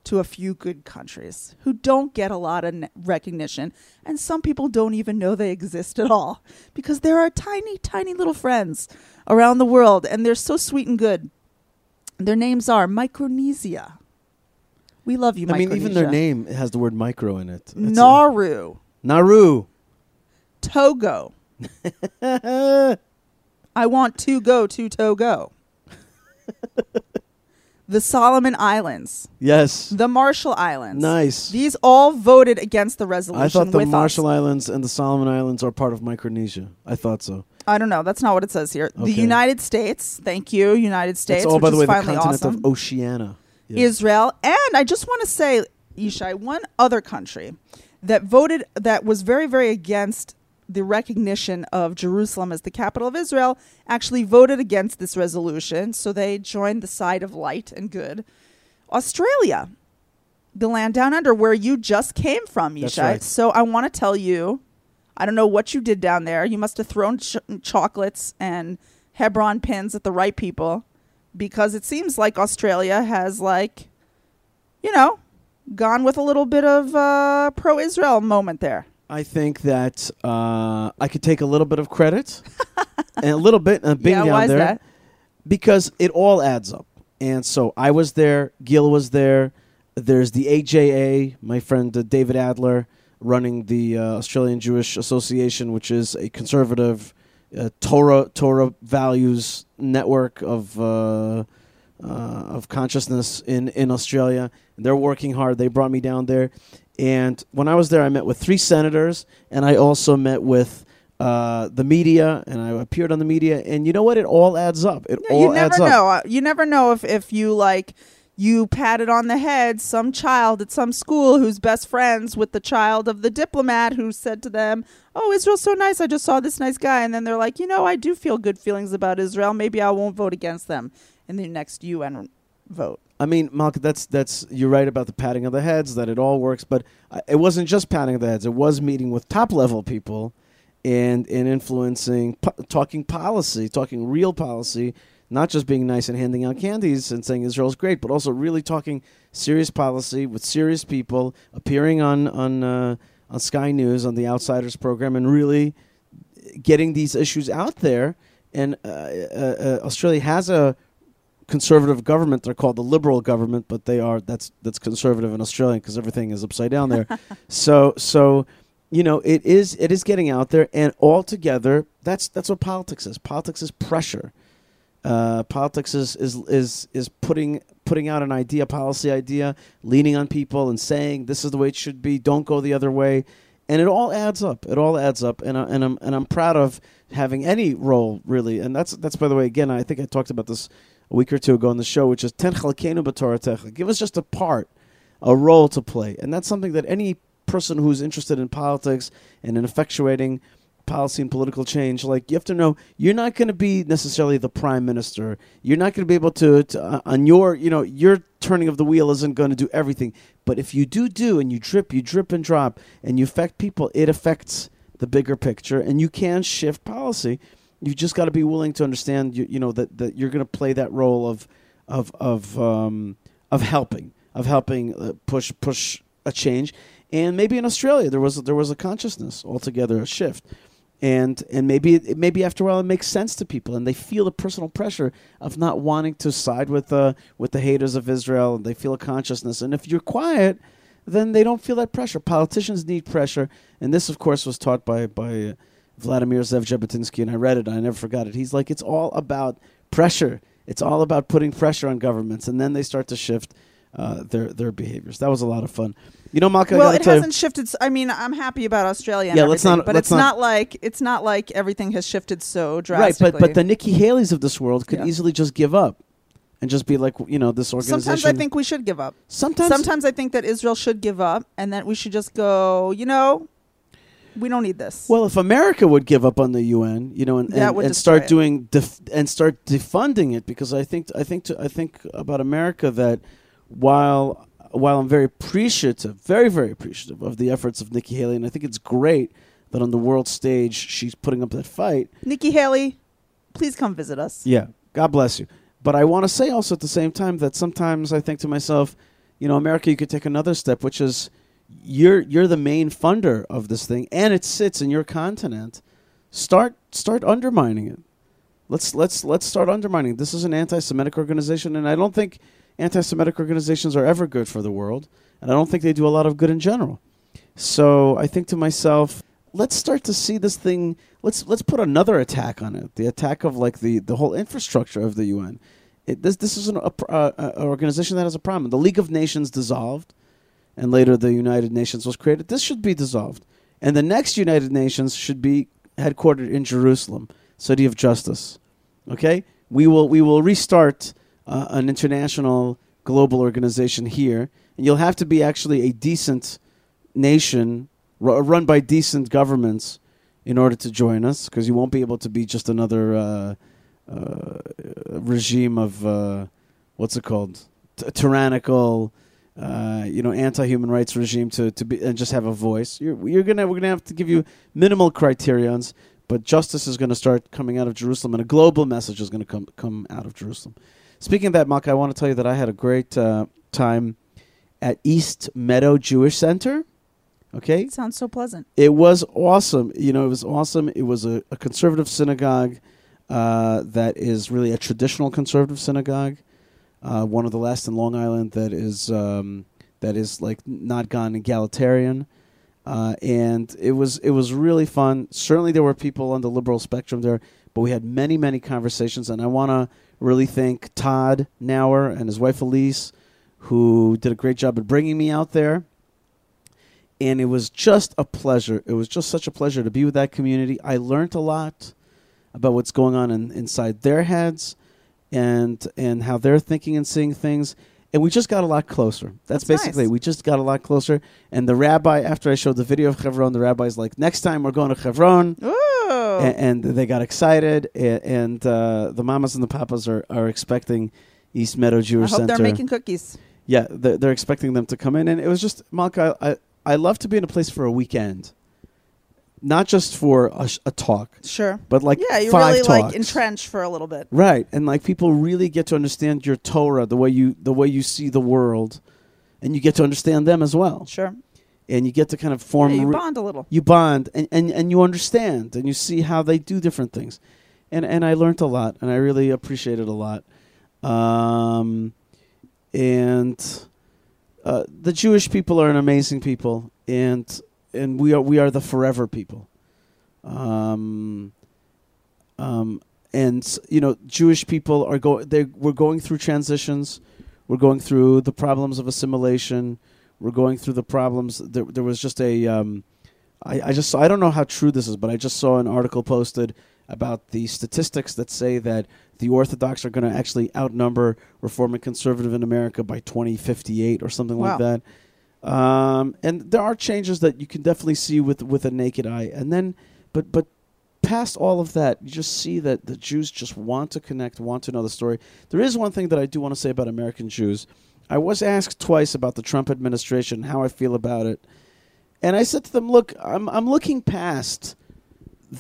Speaker 7: to a few good countries who don't get a lot of recognition, and some people don't even know they exist at all because there are tiny, tiny little friends around the world, and they're so sweet and good. Their names are Micronesia. We love you,
Speaker 1: I mean, even their name has the word micro in it. It's
Speaker 7: Nauru,
Speaker 1: Nauru.
Speaker 7: Togo. I want to go to Togo. the Solomon Islands,
Speaker 1: yes.
Speaker 7: the Marshall Islands.
Speaker 1: Nice.
Speaker 7: These all voted against the resolution
Speaker 1: I thought the
Speaker 7: with
Speaker 1: Marshall
Speaker 7: us.
Speaker 1: Islands and the Solomon Islands are part of Micronesia. I thought so.
Speaker 7: I don't know. That's not what it says here. The
Speaker 1: Okay.
Speaker 7: United States. Thank you, United States.
Speaker 1: It's all,
Speaker 7: which
Speaker 1: by the
Speaker 7: is
Speaker 1: way, the
Speaker 7: finally
Speaker 1: continent
Speaker 7: awesome.
Speaker 1: of Oceania. Yeah.
Speaker 7: Israel, and I just want to say, Yishai, one other country that voted that was very, very against the recognition of Jerusalem as the capital of Israel actually voted against this resolution. So they joined the side of light and good. Australia, the land down under where you just came from, Yishai.
Speaker 1: Right.
Speaker 7: So I want to tell you, I don't know what you did down there. You must have thrown ch- chocolates and Hebron pins at the right people because it seems like Australia has like, you know, gone with a little bit of uh, pro-Israel moment there.
Speaker 1: I think that uh, I could take a little bit of credit and a little bit uh, being
Speaker 7: yeah,
Speaker 1: down there
Speaker 7: that?
Speaker 1: because it all adds up. And so I was there, Gil was there. There's the AJA, my friend uh, David Adler, running the uh, Australian Jewish Association, which is a conservative uh, Torah Torah values network of uh, uh, of consciousness in in Australia. They're working hard. They brought me down there, and when I was there, I met with three senators, and I also met with. Uh, the media, and I appeared on the media, and you know what? It all adds up. It
Speaker 7: Yeah,
Speaker 1: all
Speaker 7: you never
Speaker 1: adds
Speaker 7: know. You never know if if you like you patted on the head some child at some school who's best friends with the child of the diplomat who said to them, "Oh, Israel's so nice. I just saw this nice guy." And then they're like, "You know, I do feel good feelings about Israel. Maybe I won't vote against them in the next UN vote."
Speaker 1: I mean, Malkah, that's that's you're right about the patting of the heads that it all works, but uh, it wasn't just patting of the heads. It was meeting with top level people, and and influencing, po- talking policy, talking real policy, not just being nice and handing out candies and saying Israel's great, but also really talking serious policy with serious people, appearing on on uh, on Sky News on the Outsiders program, and really getting these issues out there. And uh, uh, uh, Australia has a conservative government. They're called the Liberal government, but they are that's that's conservative in Australia because everything is upside down there. so so you know it is it is getting out there, and altogether that's that's what politics is. Politics is pressure. Uh, politics is, is is is putting putting out an idea, policy idea, leaning on people and saying this is the way it should be. Don't go the other way, and it all adds up. It all adds up, and I, and I'm and I'm proud of having any role really. And that's that's by the way again. I think I talked about this a week or two ago on the show, which is ten chalkenu b'Toratecha. Give us just a part, a role to play, and that's something that any person who's interested in politics and in effectuating policy and political change, like you have to know you're not going to be necessarily the prime minister. You're not going to be able to, to uh, on your, you know, your turning of the wheel isn't going to do everything. But if you do do and you drip, you drip and drop, and you affect people, it affects the bigger picture, and you can shift policy. You just got to be willing to understand, you, you know, that, that you're going to play that role of, of, of, um, of helping, of helping uh, push push a change. And maybe in Australia there was there was a consciousness altogether, a shift. And and maybe it, maybe after a while it makes sense to people and they feel the personal pressure of not wanting to side with uh, with the haters of Israel and they feel a consciousness. And if you're quiet then they don't feel that pressure. Politicians need pressure. And this of course was taught by by Vladimir Zev Jabotinsky and I read it and I never forgot it he's like it's all about pressure it's all about putting pressure on governments and then they start to shift uh, their their behaviors. That was a lot of fun. You know, Malkah,
Speaker 7: well, it hasn't shifted. I mean, I'm happy about Australia. And
Speaker 1: Yeah, let's not-
Speaker 7: But
Speaker 1: let's
Speaker 7: it's
Speaker 1: not-
Speaker 7: not, like it's not like everything has shifted so drastically.
Speaker 1: right, but but the Nikki Haley's of this world could
Speaker 7: Yeah.
Speaker 1: easily just give up and just be like, you know, this organization.
Speaker 7: sometimes I think we should give up.
Speaker 1: sometimes
Speaker 7: Sometimes I think that Israel should give up, and that we should just go. You know, we don't need this.
Speaker 1: Well, if America would give up on the UN, you know, and, and, and start
Speaker 7: it.
Speaker 1: doing def- and start defunding it, because I think I think to, I think about America that while while I'm very appreciative, very very appreciative of the efforts of Nikki Haley, and I think it's great that on the world stage she's putting up that fight.
Speaker 7: Nikki Haley, please come visit us.
Speaker 1: Yeah, God bless you. But I want to say also at the same time that sometimes I think to myself, you know, America, you could take another step, which is you're you're the main funder of this thing, and it sits in your continent. Start start undermining it. Let's let's let's start undermining. it. This is an anti-Semitic organization, and I don't think anti-Semitic organizations are ever good for the world, and I don't think they do a lot of good in general. So I think to myself, let's start to see this thing. Let's let's put another attack on it. The attack of like the, the whole infrastructure of the UN. It, this this is an a, uh, an organization that has a problem. The League of Nations dissolved, and later the United Nations was created. This should be dissolved, and the next United Nations should be headquartered in Jerusalem, city of justice. Okay, we will we will restart uh, an international global organization here, and you'll have to be actually a decent nation ru- run by decent governments in order to join us, because you won't be able to be just another uh, uh, regime of uh, what's it called, T- tyrannical, uh, you know, anti-human rights regime to, to be and just have a voice. You're, you're gonna we're gonna have to give you minimal criterions, but justice is to start coming out of Jerusalem, and a global message is to come come out of Jerusalem. Speaking of that, Malkah, I want to tell you that I had a great uh, time at East Meadow Jewish Center. Okay,
Speaker 7: It sounds so pleasant.
Speaker 1: it was awesome. You know, it was awesome. It was a, a conservative synagogue uh, that is really a traditional conservative synagogue. Uh, one of the last in Long Island that is um, that is like not gone egalitarian. Uh, and it was it was really fun. Certainly, there were people on the liberal spectrum there, but we had many many conversations. And I want to really thank Todd Nauer and his wife Elise, who did a great job at bringing me out there and it was just a pleasure. It was just such a pleasure to be with that community. I learned a lot about what's going on in, inside their heads and and how they're thinking and seeing things. And we just got a lot closer. That's,
Speaker 7: That's
Speaker 1: basically
Speaker 7: nice.
Speaker 1: we just got a lot closer. And the rabbi, after I showed the video of Chevron, the rabbi's like, "Next time we're going to Chevron."
Speaker 7: Ooh.
Speaker 1: A- and, they got excited. a- And uh, the mamas and the papas are, are expecting East Meadow Jewish I
Speaker 7: hope
Speaker 1: Center
Speaker 7: they're making cookies.
Speaker 1: yeah, they're, they're expecting them to come in, and it was just Malkah. I I love to be in a place for a weekend, not just for a, sh- a talk,
Speaker 7: Sure.
Speaker 1: but like
Speaker 7: yeah, you
Speaker 1: five
Speaker 7: really
Speaker 1: talks.
Speaker 7: like entrench for a little bit.
Speaker 1: right? And like people really get to understand your Torah, the way you the way you see the world, and you get to understand them as well,
Speaker 7: Sure.
Speaker 1: and you get to kind of form
Speaker 7: Yeah, you
Speaker 1: re-
Speaker 7: bond a little.
Speaker 1: you bond and, and, and you understand and you see how they do different things and and I learned a lot and I really appreciate it a lot um, and uh, the Jewish people are an amazing people and and we are we are the forever people. Um, um, and you know Jewish people are going they we're going through transitions. We're going through the problems of assimilation. We're going through the problems there, there was just a um, I, I just saw, I don't know how true this is but I just saw an article posted about the statistics that say that the Orthodox are going to actually outnumber Reform and Conservative in America by 2058 or something like that. Um, and there are changes that you can definitely see with with a naked eye. And then, but but past all of that, you just see that the Jews just want to connect, want to know the story. There is one thing that I do want to say about American Jews. I was asked twice about the Trump administration, how I feel about it, and I said to them, "Look, I'm I'm looking past."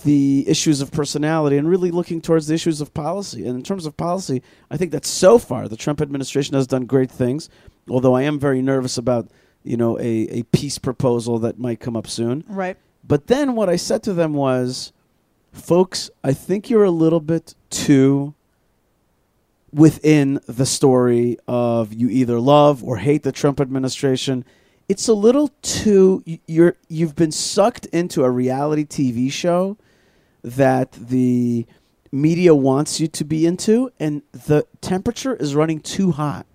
Speaker 1: the issues of personality and really looking towards the issues of policy. And in terms of policy, I think that so far the Trump administration has done great things. Although I am very nervous about you know a, a peace proposal that might come up soon.
Speaker 7: Right.
Speaker 1: But then what I said to them was, folks, I think you're a little bit too within the story of you either love or hate the Trump administration. It's a little too you're you've been sucked into a reality TV show that the media wants you to be into and the temperature is running too hot.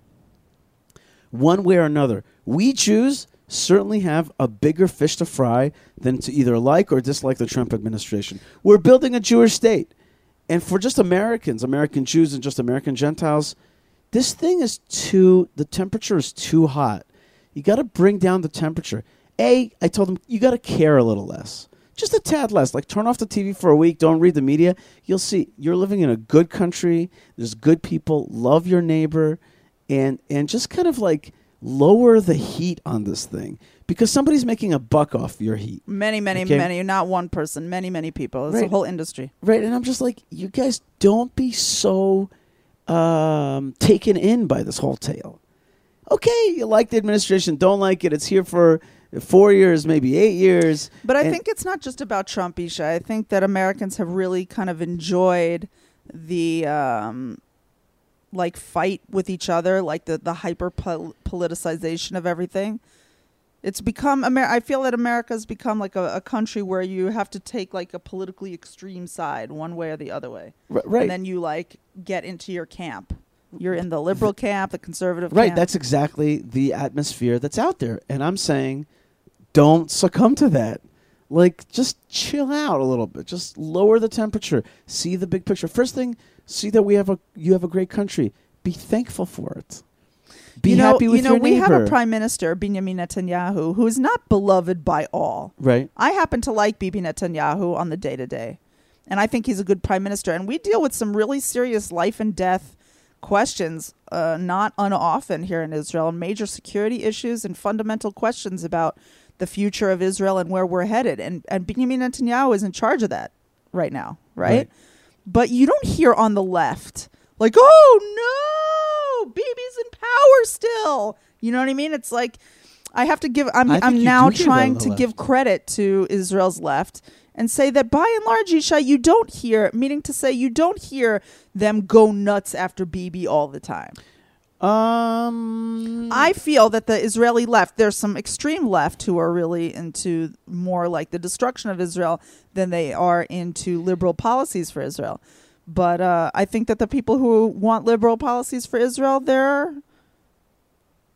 Speaker 1: one way or another. We Jews certainly have a bigger fish to fry than to either like or dislike the Trump administration. We're building a Jewish state. And for just Americans, American Jews and just American Gentiles, this thing is too, the temperature is too hot. You got to bring down the temperature. A, I told them, you got to care a little less. Just a tad less. Like, turn off the TV for a week, don't read the media. You'll see you're living in a good country. There's good people. Love your neighbor. And, and just kind of like lower the heat on this thing because somebody's making a buck off your heat.
Speaker 7: Many, many,
Speaker 1: Okay.
Speaker 7: many, not one person, many, many people. It's a whole industry.
Speaker 1: Right. And I'm just like, you guys don't be so um, taken in by this whole tale. Okay, you like the administration, don't like it. It's here for four years, maybe eight years.
Speaker 7: But I think it's not just about Trump, Yishai. I think that Americans have really kind of enjoyed the um, like fight with each other, like the the hyper politicization of everything. It's become Amer- I feel that America's become like a, a country where you have to take like a politically extreme side, one way or the other way,
Speaker 1: right.
Speaker 7: and then you like get into your camp. You're in the liberal camp, the conservative
Speaker 1: Right,
Speaker 7: camp.
Speaker 1: that's exactly the atmosphere that's out there. And I'm saying, don't succumb to that. Like, just chill out a little bit. Just lower the temperature. See the big picture. First thing, see that we have a you have a great country. Be thankful for it. Be
Speaker 7: you know,
Speaker 1: happy with
Speaker 7: you know,
Speaker 1: your
Speaker 7: we have a prime minister, Benjamin Netanyahu, who is not beloved by all.
Speaker 1: right.
Speaker 7: I happen to like Bibi Netanyahu on the day to day. And I think he's a good prime minister. And we deal with some really serious life and death questions, uh, not unoften here in Israel, and major security issues and fundamental questions about the future of Israel and where we're headed. And, and Benjamin Netanyahu is in charge of that right now, right?
Speaker 1: Right.
Speaker 7: But you don't hear on the left, like, oh no, Bibi's in power still. You know what I mean? It's like, I have to give, I'm, I'm now
Speaker 1: do hear that on
Speaker 7: trying to
Speaker 1: left.
Speaker 7: give credit to Israel's left and say that by and large, Yishai, you don't hear, meaning to say you don't hear them go nuts after Bibi all the time.
Speaker 1: Um,
Speaker 7: I feel that the Israeli left, there's some extreme left who are really into more like the destruction of Israel than they are into liberal policies for Israel. But uh, I think that the people who want liberal policies for Israel, they're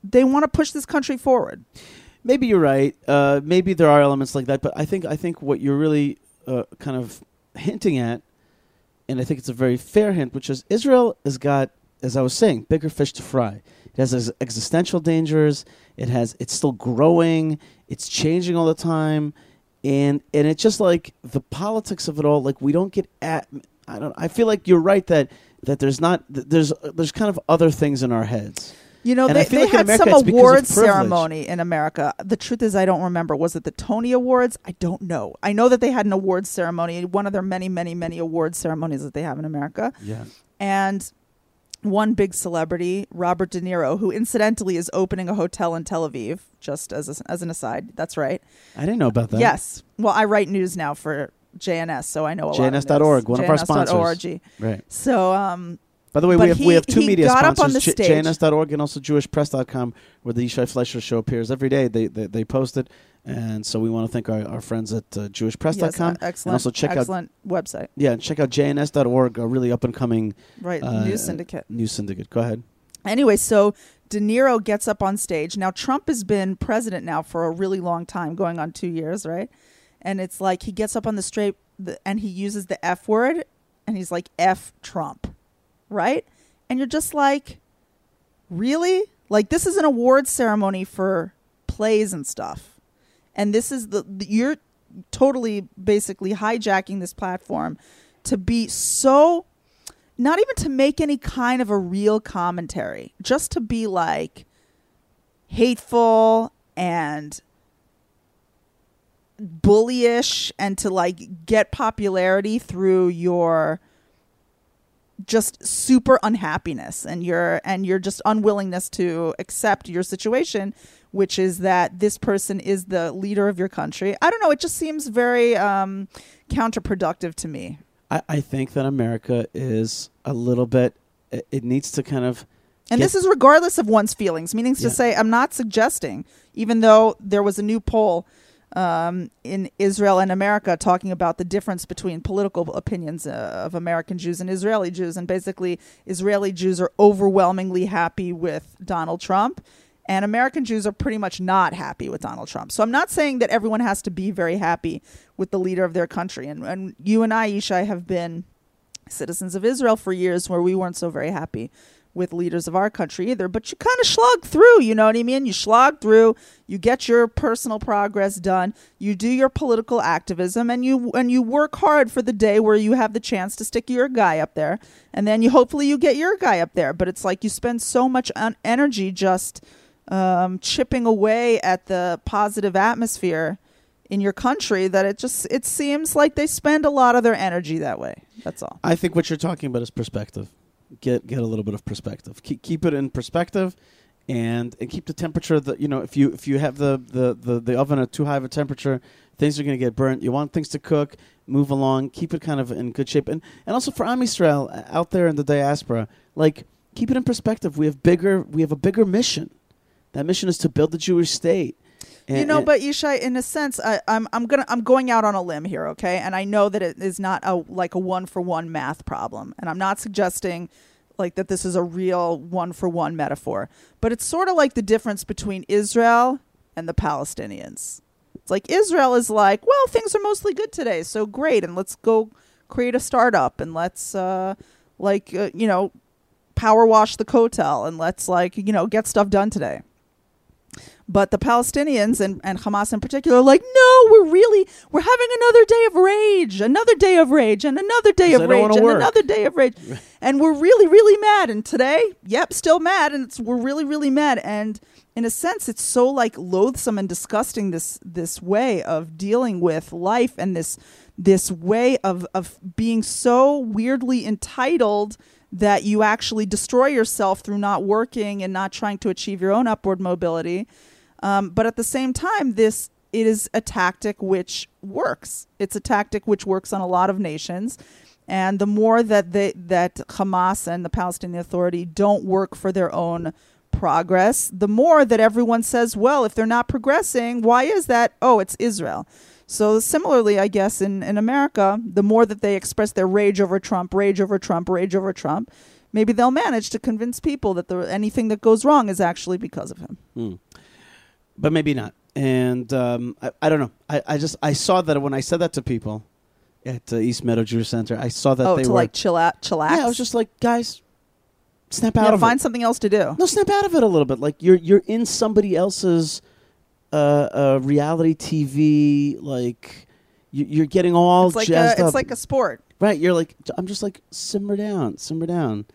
Speaker 7: they want to push this country forward.
Speaker 1: maybe you're right. Uh, maybe there are elements like that, but I think I think what you're really uh, kind of hinting at, and I think it's a very fair hint, which is Israel has got, as I was saying, bigger fish to fry. It has ex- existential dangers. It has. It's still growing. It's changing all the time, and and it's just like the politics of it all. Like we don't get at. I don't. I feel like you're right that that there's not. There's there's kind of other things in our heads.
Speaker 7: You know,
Speaker 1: And
Speaker 7: they, they
Speaker 1: like
Speaker 7: had
Speaker 1: America
Speaker 7: some awards ceremony in America. The truth is, I don't remember. Was it the Tony Awards? I don't know. I know that they had an awards ceremony, one of their many, many, many awards ceremonies that they have in America.
Speaker 1: Yeah.
Speaker 7: And one big celebrity, Robert De Niro, who incidentally is opening a hotel in Tel Aviv, just as, a, as an aside. That's right.
Speaker 1: I didn't know about that.
Speaker 7: Yes. Well, I write news now for JNS, so I know a lot. of
Speaker 1: JNS.org, one of our sponsors.
Speaker 7: JNS.org.
Speaker 1: Right.
Speaker 7: So, um,
Speaker 1: By the way,
Speaker 7: But
Speaker 1: we have we have two media sponsors,
Speaker 7: on the
Speaker 1: J-
Speaker 7: stage.
Speaker 1: JNS.org and also JewishPress.com, where the Yishai Fleisher Show appears every day. They they, they post it, and so we want to thank our, our friends at uh, JewishPress.com.
Speaker 7: yes, excellent,
Speaker 1: and also check out
Speaker 7: excellent website.
Speaker 1: yeah, and check out JNS.org, a really up and coming
Speaker 7: Right,
Speaker 1: uh,
Speaker 7: news syndicate.
Speaker 1: news syndicate. Go ahead.
Speaker 7: Anyway, so De Niro gets up on stage. Now Trump has been president now for a really long time, going on two years, right? And it's like he gets up on the straight and he uses the F word, and he's like F Trump, right? And you're just like, really? Like this is an award ceremony for plays and stuff, and this is the, you're totally basically hijacking this platform to be so not even to make any kind of a real commentary, just to be like hateful and bullyish and to like get popularity through your just super unhappiness and your and your just unwillingness to accept your situation which is that this person is the leader of your country i don't know it just seems very um counterproductive to me
Speaker 1: I, I think that America is a little bit. It, it needs to kind of.
Speaker 7: And
Speaker 1: get-
Speaker 7: this is regardless of one's feelings, meaning to say, I'm not suggesting, even though there was a new poll um, in Israel and America talking about the difference between political opinions uh, of American Jews and Israeli Jews. And basically, Israeli Jews are overwhelmingly happy with Donald Trump. And American Jews are pretty much not happy with Donald Trump. So I'm not saying that everyone has to be very happy with the leader of their country. And, and you and I, Yishai, have been citizens of Israel for years where we weren't so very happy with leaders of our country either. But you kind of slog through, you know what I mean? You slog through, you get your personal progress done, you do your political activism, and you and you work hard for the day where you have the chance to stick your guy up there, and then you hopefully you get your guy up there. But it's like you spend so much energy just um, chipping away at the positive atmosphere in your country that it just it seems like they spend a lot of their energy that way. That's all.
Speaker 1: I think what you're talking about is perspective. Get get a little bit of perspective. Keep keep it in perspective, and and keep the temperature. That you know, if you if you have the the the, the oven at too high of a temperature, things are going to get burnt. You want things to cook, move along, keep it kind of in good shape, and and also for Am Yisrael uh, out there in the diaspora, like keep it in perspective. We have bigger we have a bigger mission. That mission is to build the Jewish state.
Speaker 7: you know,
Speaker 1: and-
Speaker 7: but Yishai, in a sense, I, I'm I'm gonna I'm going out on a limb here, okay? And I know that it is not a like a one for one math problem, and I'm not suggesting like that this is a real one for one metaphor, but it's sort of like the difference between Israel and the Palestinians. It's like Israel is like, well, things are mostly good today, so great, and let's go create a startup and let's uh, like uh, you know power wash the Kotel and let's like you know get stuff done today. But the Palestinians and, and Hamas in particular are like, no, we're really we're having another day of rage, another day of rage, and another day of rage, and
Speaker 1: work.
Speaker 7: another day of rage, and we're really really mad. And today, yep, still mad, and it's, we're really really mad. And in a sense, it's so like loathsome and disgusting this this way of dealing with life and this this way of of being so weirdly entitled that you actually destroy yourself through not working and not trying to achieve your own upward mobility. Um, but at the same time, this is a tactic which works. It's a tactic which works on a lot of nations. And the more that they that Hamas and the Palestinian Authority don't work for their own progress, the more that everyone says, well, if they're not progressing, why is that? Oh, it's Israel. So similarly, I guess in, in America, the more that they express their rage over Trump, rage over Trump, rage over Trump, maybe they'll manage to convince people that the, anything that goes wrong is actually because of him.
Speaker 1: Hmm. But maybe not. And um, I, I don't know. I, I just I saw that when I said that to people at uh, East Meadow Jewish Center, I saw that
Speaker 7: oh,
Speaker 1: they
Speaker 7: to
Speaker 1: were
Speaker 7: like chill out, chillax.
Speaker 1: yeah. I was just like, guys, snap out
Speaker 7: yeah,
Speaker 1: of
Speaker 7: find
Speaker 1: it.
Speaker 7: something else to do.
Speaker 1: No, snap out of it a little bit. Like you're you're in somebody else's uh, uh, reality TV. Like you, you're getting all
Speaker 7: It's like
Speaker 1: jazzed
Speaker 7: a,
Speaker 1: up.
Speaker 7: it's like a sport.
Speaker 1: Right, you're like I'm just like simmer down, simmer down.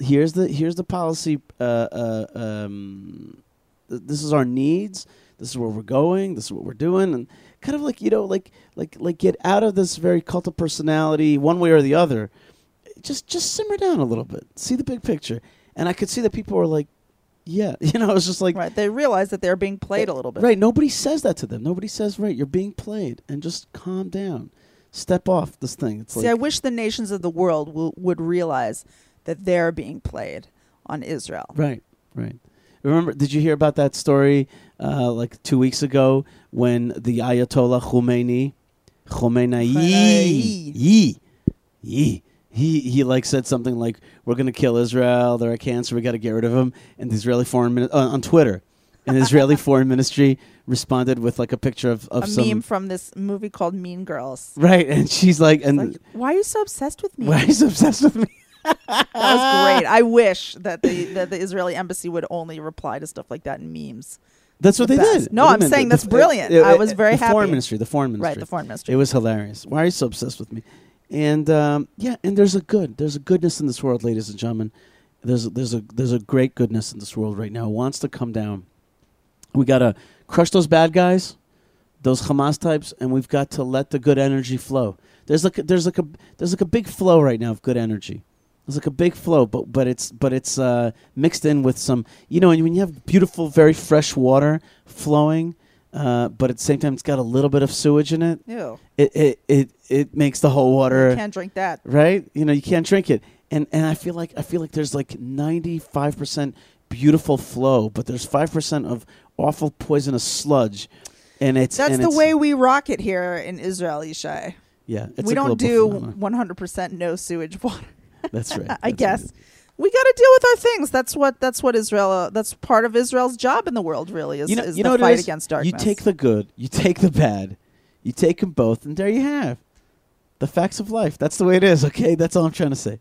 Speaker 1: Here's the here's the policy. Uh, uh, um, th- this is our needs. This is where we're going. This is what we're doing, and kind of like you know, like like like get out of this very cult of personality, one way or the other. Just just simmer down a little bit. See the big picture, and I could see that people were like, yeah, you know, it's just like
Speaker 7: right. They realize that they're being played a little bit.
Speaker 1: Right. Nobody says that to them. Nobody says, right, you're being played, and just calm down, step off this thing. It's
Speaker 7: See,
Speaker 1: like
Speaker 7: I wish the nations of the world will, would realize that they're being played on Israel.
Speaker 1: Right, right. Remember, did you hear about that story uh, like two weeks ago when the Ayatollah Khomeini, Khomeini, Yi, he he like said something like, "We're gonna kill Israel. They're a cancer. We got to get rid of them." And the Israeli foreign min- uh, on Twitter, and the Israeli foreign ministry responded with like a picture of, of
Speaker 7: a
Speaker 1: some
Speaker 7: meme from this movie called Mean Girls.
Speaker 1: right, and she's like, and
Speaker 7: Like, why are you so obsessed with me?
Speaker 1: why is obsessed with me?
Speaker 7: That was great. I wish that the that the Israeli embassy would only reply to stuff like that in memes.
Speaker 1: That's what
Speaker 7: The
Speaker 1: they
Speaker 7: best.
Speaker 1: did.
Speaker 7: No, I'm saying
Speaker 1: The-
Speaker 7: that's
Speaker 1: the-
Speaker 7: brilliant.
Speaker 1: uh,
Speaker 7: I was very
Speaker 1: the Foreign
Speaker 7: happy.
Speaker 1: ministry. The foreign ministry.
Speaker 7: Right, the foreign ministry.
Speaker 1: It was hilarious. Why are you so obsessed with me? And um, yeah, and there's a good, there's a goodness in this world, ladies and gentlemen. There's a, there's a there's a great goodness in this world right now. It wants to come down. We gotta crush those bad guys, those Hamas types, and we've got to let the good energy flow. There's like a, there's like a there's like a big flow right now of good energy. There's like a big flow, but but it's but it's uh, mixed in with some you know, and when you have beautiful, very fresh water flowing, uh, but at the same time it's got a little bit of sewage in it.
Speaker 7: Ew.
Speaker 1: It it it, it makes the whole water
Speaker 7: You can't drink that.
Speaker 1: right. You know, you can't drink it, and and I feel like I feel like there's like ninety five percent beautiful flow, but there's five percent of awful poisonous sludge, and it's
Speaker 7: That's
Speaker 1: and
Speaker 7: the
Speaker 1: it's-
Speaker 7: way we rock it here in Israel, Yishai.
Speaker 1: Yeah, it's
Speaker 7: we don't do 100% no sewage water.
Speaker 1: That's right.
Speaker 7: I guess.
Speaker 1: right.
Speaker 7: we got to deal with our things. That's what that's what Israel. Uh, that's part of Israel's job in the world. Really, is,
Speaker 1: you know,
Speaker 7: is
Speaker 1: you
Speaker 7: the
Speaker 1: know
Speaker 7: fight against darkness.
Speaker 1: You take the good, you take the bad, you take them both, and there you have the facts of life. That's the way it is. Okay, that's all I'm trying to say.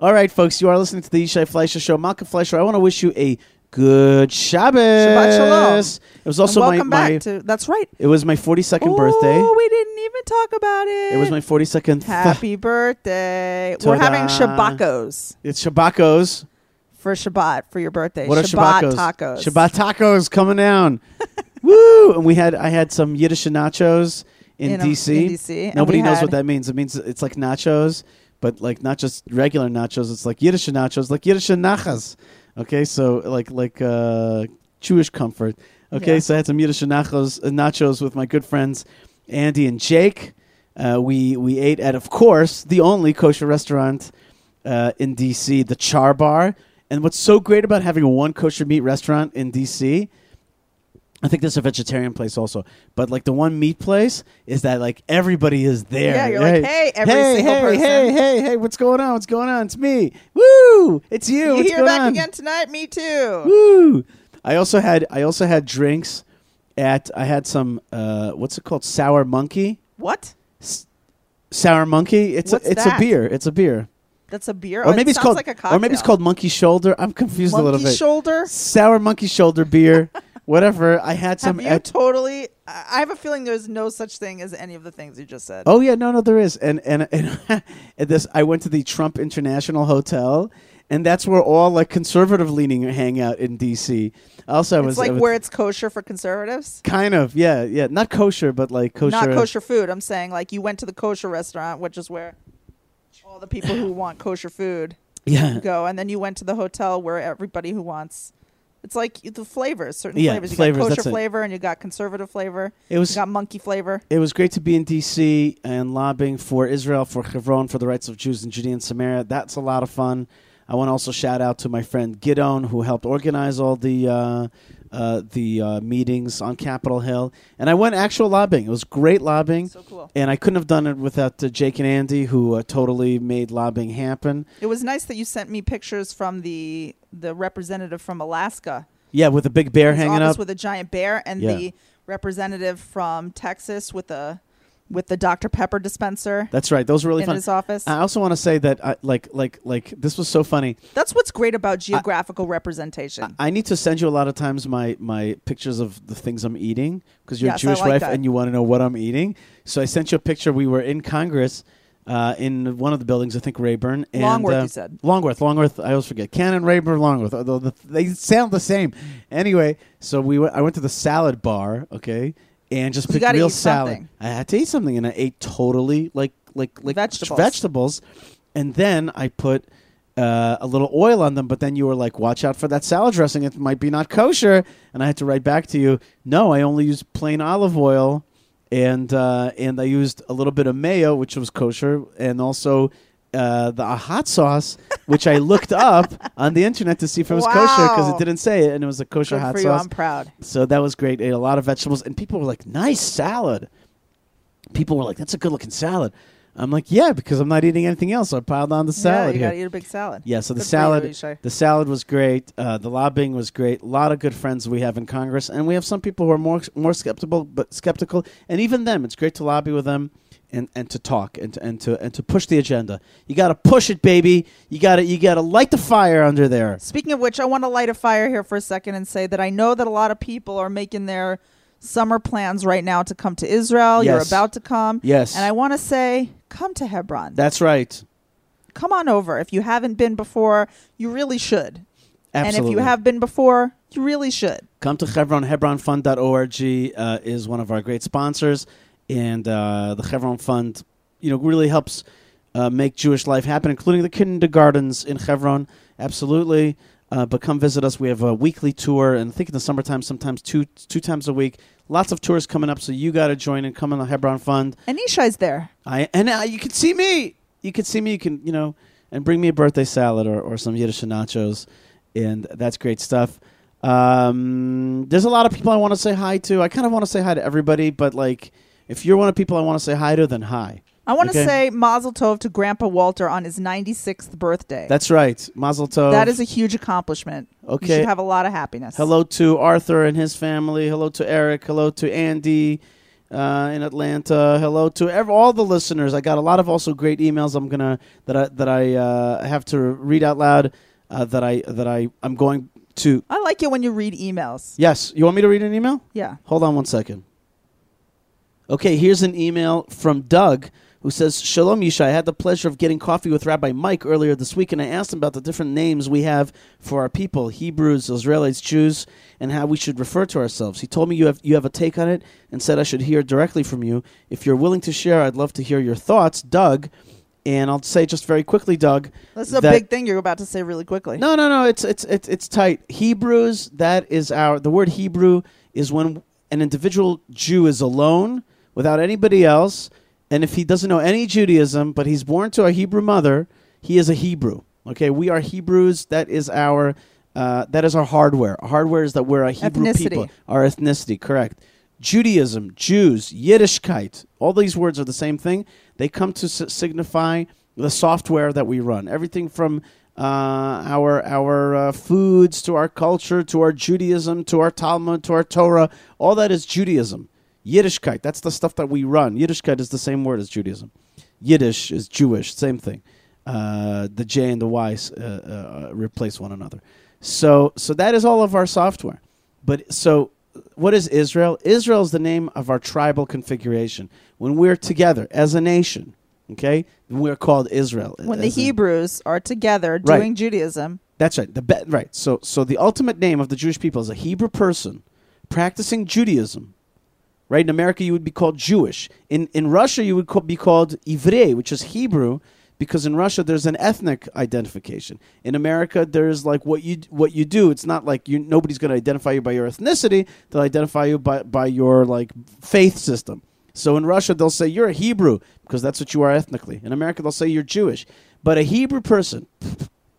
Speaker 1: All right, folks, you are listening to the Yishai Fleisher Show. Malkah Fleisher, I want to wish you a good Shabbos.
Speaker 7: Shabbat shalom.
Speaker 1: It was also my,
Speaker 7: welcome
Speaker 1: my
Speaker 7: back to. That's right.
Speaker 1: it was my 42nd
Speaker 7: oh,
Speaker 1: birthday.
Speaker 7: we didn't even talk about it.
Speaker 1: It was my 42nd.
Speaker 7: happy birthday. We're having shabakos
Speaker 1: it's Shabakos.
Speaker 7: for Shabbat for your birthday.
Speaker 1: What are
Speaker 7: Shabbat tacos.
Speaker 1: Shabbat tacos coming down. Woo! And we had I had some Yiddish nachos in,
Speaker 7: In, um,
Speaker 1: DC.
Speaker 7: in DC, and
Speaker 1: Nobody
Speaker 7: we
Speaker 1: knows
Speaker 7: had-
Speaker 1: what that means. It means it's like nachos, but like not just regular nachos. It's like Yiddish nachos, like Yiddish nachas. Okay, so like like uh, Jewish comfort. Okay,
Speaker 7: Yeah.
Speaker 1: so I had some Yiddish nachos, uh, nachos with my good friends Andy and Jake. Uh, we we ate at, of course, the only kosher restaurant uh, in DC, the Char Bar. And what's so great about having a one kosher meat restaurant in DC, I think there's a vegetarian place also, but like the one meat place is that like everybody is there.
Speaker 7: Yeah, you're like, hey, every
Speaker 1: hey,
Speaker 7: single
Speaker 1: hey,
Speaker 7: person.
Speaker 1: hey, hey, hey, what's going on? What's going on? It's me. Woo! It's you. What's
Speaker 7: here
Speaker 1: going
Speaker 7: back
Speaker 1: on?
Speaker 7: again tonight? Me too.
Speaker 1: Woo! I also had I also had drinks at I had some uh, what's it called? Sour monkey.
Speaker 7: What?
Speaker 1: Sour monkey. It's
Speaker 7: What's
Speaker 1: a, it's
Speaker 7: that?
Speaker 1: a beer. It's a beer.
Speaker 7: That's a beer.
Speaker 1: Or
Speaker 7: Oh,
Speaker 1: maybe
Speaker 7: it
Speaker 1: it's
Speaker 7: sounds
Speaker 1: called
Speaker 7: like a cocktail.
Speaker 1: or maybe it's called monkey shoulder. I'm confused a little bit.
Speaker 7: Monkey shoulder.
Speaker 1: Sour monkey shoulder beer. Whatever. I had some
Speaker 7: Have you totally? I have a feeling there's no such thing as any of the things you just said.
Speaker 1: Oh yeah, no, no, there is, and and and, and this. I went to the Trump International Hotel, and that's where all like conservative leaning hang out in D.C. Also, I
Speaker 7: it's
Speaker 1: was
Speaker 7: like
Speaker 1: was-
Speaker 7: where it's kosher for conservatives.
Speaker 1: kind of yeah, yeah, not kosher, but like kosher.
Speaker 7: Not kosher food. I'm saying like you went to the kosher restaurant, which is where all the people who want kosher food
Speaker 1: Yeah,
Speaker 7: go, and then you went to the hotel where everybody who wants. It's like the flavors, certain
Speaker 1: Yeah,
Speaker 7: flavors. You
Speaker 1: flavors,
Speaker 7: got kosher
Speaker 1: it.
Speaker 7: flavor and you got conservative flavor.
Speaker 1: it was
Speaker 7: You got monkey flavor.
Speaker 1: it was great to be in D.C. and lobbying for Israel, for Hebron, for the rights of Jews in Judea and Samaria. That's a lot of fun. I want to also shout out to my friend Gidon, who helped organize all the uh, uh, the uh, meetings on Capitol Hill. And I went actual lobbying. It was great lobbying.
Speaker 7: So cool.
Speaker 1: And I couldn't have done it without uh, Jake and Andy, who uh, totally made lobbying happen.
Speaker 7: It was nice that you sent me pictures from the the representative from Alaska.
Speaker 1: Yeah, with a big bear hanging up.
Speaker 7: with a giant bear, and
Speaker 1: Yeah.
Speaker 7: the representative from Texas with the with the Dr Pepper dispenser
Speaker 1: That's right. Those were really fun.
Speaker 7: in
Speaker 1: fun.
Speaker 7: his office.
Speaker 1: I also want to say that, I, like, like, like, this was so funny.
Speaker 7: That's what's great about geographical representation.
Speaker 1: I need to send you a lot of times my my pictures of the things I'm eating because you're
Speaker 7: Yes,
Speaker 1: a Jewish
Speaker 7: like
Speaker 1: wife
Speaker 7: that.
Speaker 1: and you want to know what I'm eating. So I sent you a picture. We were in Congress. Uh, in one of the buildings, I think Rayburn and
Speaker 7: Longworth,
Speaker 1: uh,
Speaker 7: you said.
Speaker 1: Longworth, Longworth. I always forget Cannon, Rayburn, Longworth. Although the, they sound the same. Anyway, so we went, I went to the salad bar, okay, and just picked real salad.
Speaker 7: something.
Speaker 1: I had to eat something, and I ate totally like like like
Speaker 7: Vegetables.
Speaker 1: vegetables, and then I put uh, a little oil on them. But then you were like, "Watch out for that salad dressing; it might be not kosher." And I had to write back to you, "No, I only used plain olive oil, and uh, and I used a little bit of mayo, which was kosher, and also." Uh, the hot sauce, which I looked up on the internet to see if it was kosher because it didn't say it, and it was a kosher
Speaker 7: Good
Speaker 1: hot
Speaker 7: for you.
Speaker 1: sauce.
Speaker 7: I'm proud.
Speaker 1: So that was great. Ate a lot of vegetables, and people were like, "Nice salad." People were like, "That's a good looking salad." I'm like, "Yeah," because I'm not eating anything else. So I piled on the
Speaker 7: yeah,
Speaker 1: salad
Speaker 7: you
Speaker 1: here.
Speaker 7: gotta eat a big salad.
Speaker 1: Yeah, so the
Speaker 7: Good for
Speaker 1: salad,
Speaker 7: you, Yishai.
Speaker 1: the salad was great. Uh, the lobbying was great. A lot of good friends we have in Congress, and we have some people who are more more skeptical, but skeptical. And even them, it's great to lobby with them and, and to talk and to, and to and to push the agenda. You got to push it, baby. You got to you got to light the fire under there.
Speaker 7: Speaking of which, I want to light a fire here for a second and say that I know that a lot of people are making their summer plans right now to come to Israel. You're about to come.
Speaker 1: Yes.
Speaker 7: And I want to say, come to Hebron.
Speaker 1: That's right.
Speaker 7: come on over. If you haven't been before, you really should.
Speaker 1: Absolutely.
Speaker 7: And if you have been before, you really should.
Speaker 1: Come to Hebron. HebronFund.org uh, is one of our great sponsors, and uh, the Hebron Fund, you know, really helps uh, make Jewish life happen, including the kindergartens in Hebron. Absolutely. Uh, but come visit us. We have a weekly tour, and I think in the summertime, sometimes two two times a week. Lots of tours coming up, so you got to join and come on the Hebron Fund.
Speaker 7: And Yishai's there.
Speaker 1: I and uh, you can see me. You can see me. You can you know, and bring me a birthday salad or, or some Yiddish nachos, and that's great stuff. Um, there's a lot of people I want to say hi to. I kind of want to say hi to everybody, but like, if you're one of the people I want to say hi to, then hi.
Speaker 7: I want to
Speaker 1: Okay.
Speaker 7: say Mazel Tov to Grandpa Walter on his 96th birthday.
Speaker 1: That's right. Mazel tov.
Speaker 7: that is a huge accomplishment. You
Speaker 1: Okay.
Speaker 7: should have a lot of happiness.
Speaker 1: Hello to Arthur and his family. Hello to Eric. Hello to Andy uh, in Atlanta. Hello to ev- all the listeners. I got a lot of also great emails. I'm gonna that I that I uh, have to read out loud. Uh, that I that I I'm going to.
Speaker 7: I like it when you read emails.
Speaker 1: Yes, you want me to read an email?
Speaker 7: Yeah.
Speaker 1: Hold on one second. Okay, here's an email from Doug who says, Shalom Yishai, I had the pleasure of getting coffee with Rabbi Mike earlier this week, and I asked him about the different names we have for our people Hebrews, Israelites, Jews, and how we should refer to ourselves. He told me you have, you have a take on it and said I should hear directly from you. If you're willing to share, I'd love to hear your thoughts, Doug. And I'll say just very quickly, Doug.
Speaker 7: This is a
Speaker 1: that-
Speaker 7: big thing you're about to say really quickly.
Speaker 1: no, no, no. It's it's it's it's tight. Hebrews. That is our. The word Hebrew is when an individual Jew is alone without anybody else, and if he doesn't know any Judaism, but he's born to a Hebrew mother, he is a Hebrew. Okay, we are Hebrews. That is our. Uh, that is our hardware. Our hardware is that we're a Hebrew
Speaker 7: Ethnicity.
Speaker 1: people. Our ethnicity, correct. Judaism, Jews, Yiddishkeit, all these words are the same thing. They come to s- signify the software that we run. Everything from uh, our our uh, foods to our culture to our Judaism to our Talmud to our Torah, all that is Judaism. Yiddishkeit, that's the stuff that we run. Yiddishkeit is the same word as Judaism. Yiddish is Jewish, same thing. Uh, the J and the Y uh, uh, replace one another. So, so that is all of our software. But so, what is Israel? Israel is the name of our tribal configuration. When we're together as a nation, okay, we're called Israel.
Speaker 7: when the Hebrews are together
Speaker 1: Right.
Speaker 7: doing Judaism,
Speaker 1: that's right. The be- right. So so the ultimate name of the Jewish people is a Hebrew person practicing Judaism. Right in America, you would be called Jewish. In in Russia, you would be called Ivrei, which is Hebrew, because in Russia there's an ethnic identification. In America, there's like what you what you do. It's not like you nobody's going to identify you by your ethnicity. They'll identify you by by your like faith system. So in Russia, they'll say you're a Hebrew because that's what you are ethnically. In America, they'll say you're Jewish. But a Hebrew person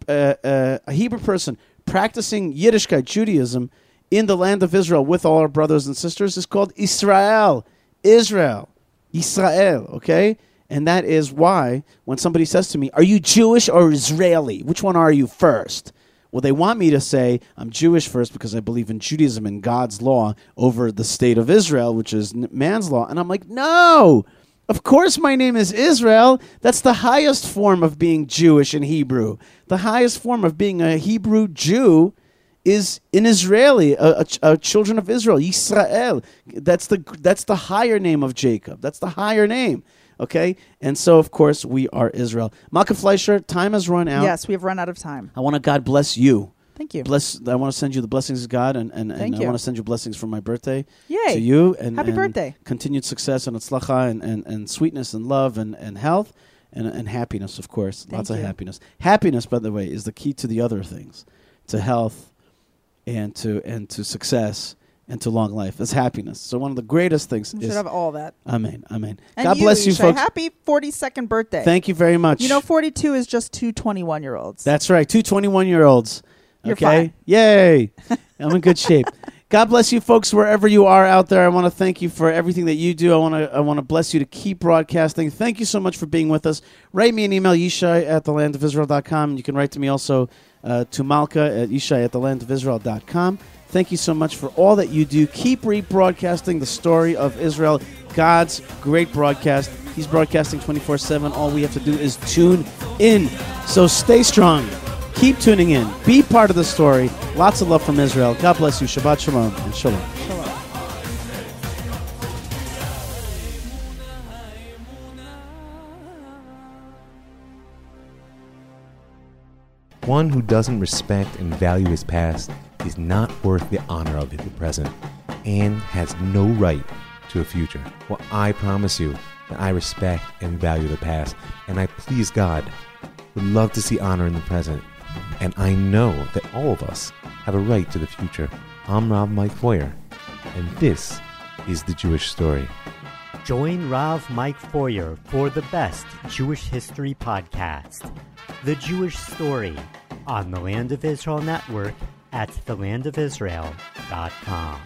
Speaker 1: uh, uh, a Hebrew person practicing Yiddishkeit, Judaism, in the land of Israel with all our brothers and sisters is called Israel. Israel. Israel, okay? And that is why when somebody says to me, Are you Jewish or Israeli? Which one are you first? Well, they want me to say I'm Jewish first because I believe in Judaism and God's law over the state of Israel, which is man's law. And I'm like, no, of course my name is Israel. That's the highest form of being Jewish in Hebrew. The highest form of being a Hebrew Jew is in Israeli, a, a, a children of Israel, Yisrael. That's the that's the higher name of Jacob. That's the higher name. Okay, and so of course we are Israel. Malkah Fleisher, time has run out.
Speaker 7: yes, we have run out of time.
Speaker 1: I want to God bless you.
Speaker 7: Thank you.
Speaker 1: Bless. I want to send you the blessings of God, and and, and I want to send you blessings for my birthday.
Speaker 7: Yay.
Speaker 1: To you and
Speaker 7: Happy
Speaker 1: and
Speaker 7: birthday.
Speaker 1: Continued success and atzlacha and, and, and sweetness and love and, and health and and happiness, of course.
Speaker 7: Thank
Speaker 1: Lots of happiness. Happiness, by the way, is the key to the other things, to health, and to and to success and to long life. Is happiness. So one of the greatest things
Speaker 7: We
Speaker 1: is
Speaker 7: should have all that.
Speaker 1: Amen. Amen.
Speaker 7: And
Speaker 1: God bless you,
Speaker 7: Yishai,
Speaker 1: folks.
Speaker 7: Happy 42nd birthday.
Speaker 1: Thank you very much.
Speaker 7: You know, 42 is just two 21 year olds.
Speaker 1: That's right. Two 21 year olds.
Speaker 7: You're
Speaker 1: okay.
Speaker 7: fine.
Speaker 1: Yay. I'm in good shape. God bless you folks wherever you are out there. I want to thank you for everything that you do. I want to I want to bless you to keep broadcasting. Thank you so much for being with us. Write me an email, yishai at thelandofisrael.com. You can write to me also uh, to Malkah at yishai at thelandofisrael.com. Thank you so much for all that you do. Keep rebroadcasting the story of Israel, God's great broadcast. He's broadcasting 24 7. All we have to do is tune in. So stay strong. Keep tuning in. Be part of the story. Lots of love from Israel. God bless you. Shabbat Shalom and Shalom.
Speaker 2: One who doesn't respect and value his past is not worth the honor of the present and has no right to a future. Well, I promise you that I respect and value the past, and I please God would love to see honor in the present. And I know that all of us have a right to the future. I'm Rav Mike Feuer, and this is the Jewish story.
Speaker 6: Join Rav Mike Feuer for the best Jewish history podcast, The Jewish Story, on the Land of Israel Network at thelandofisrael.com.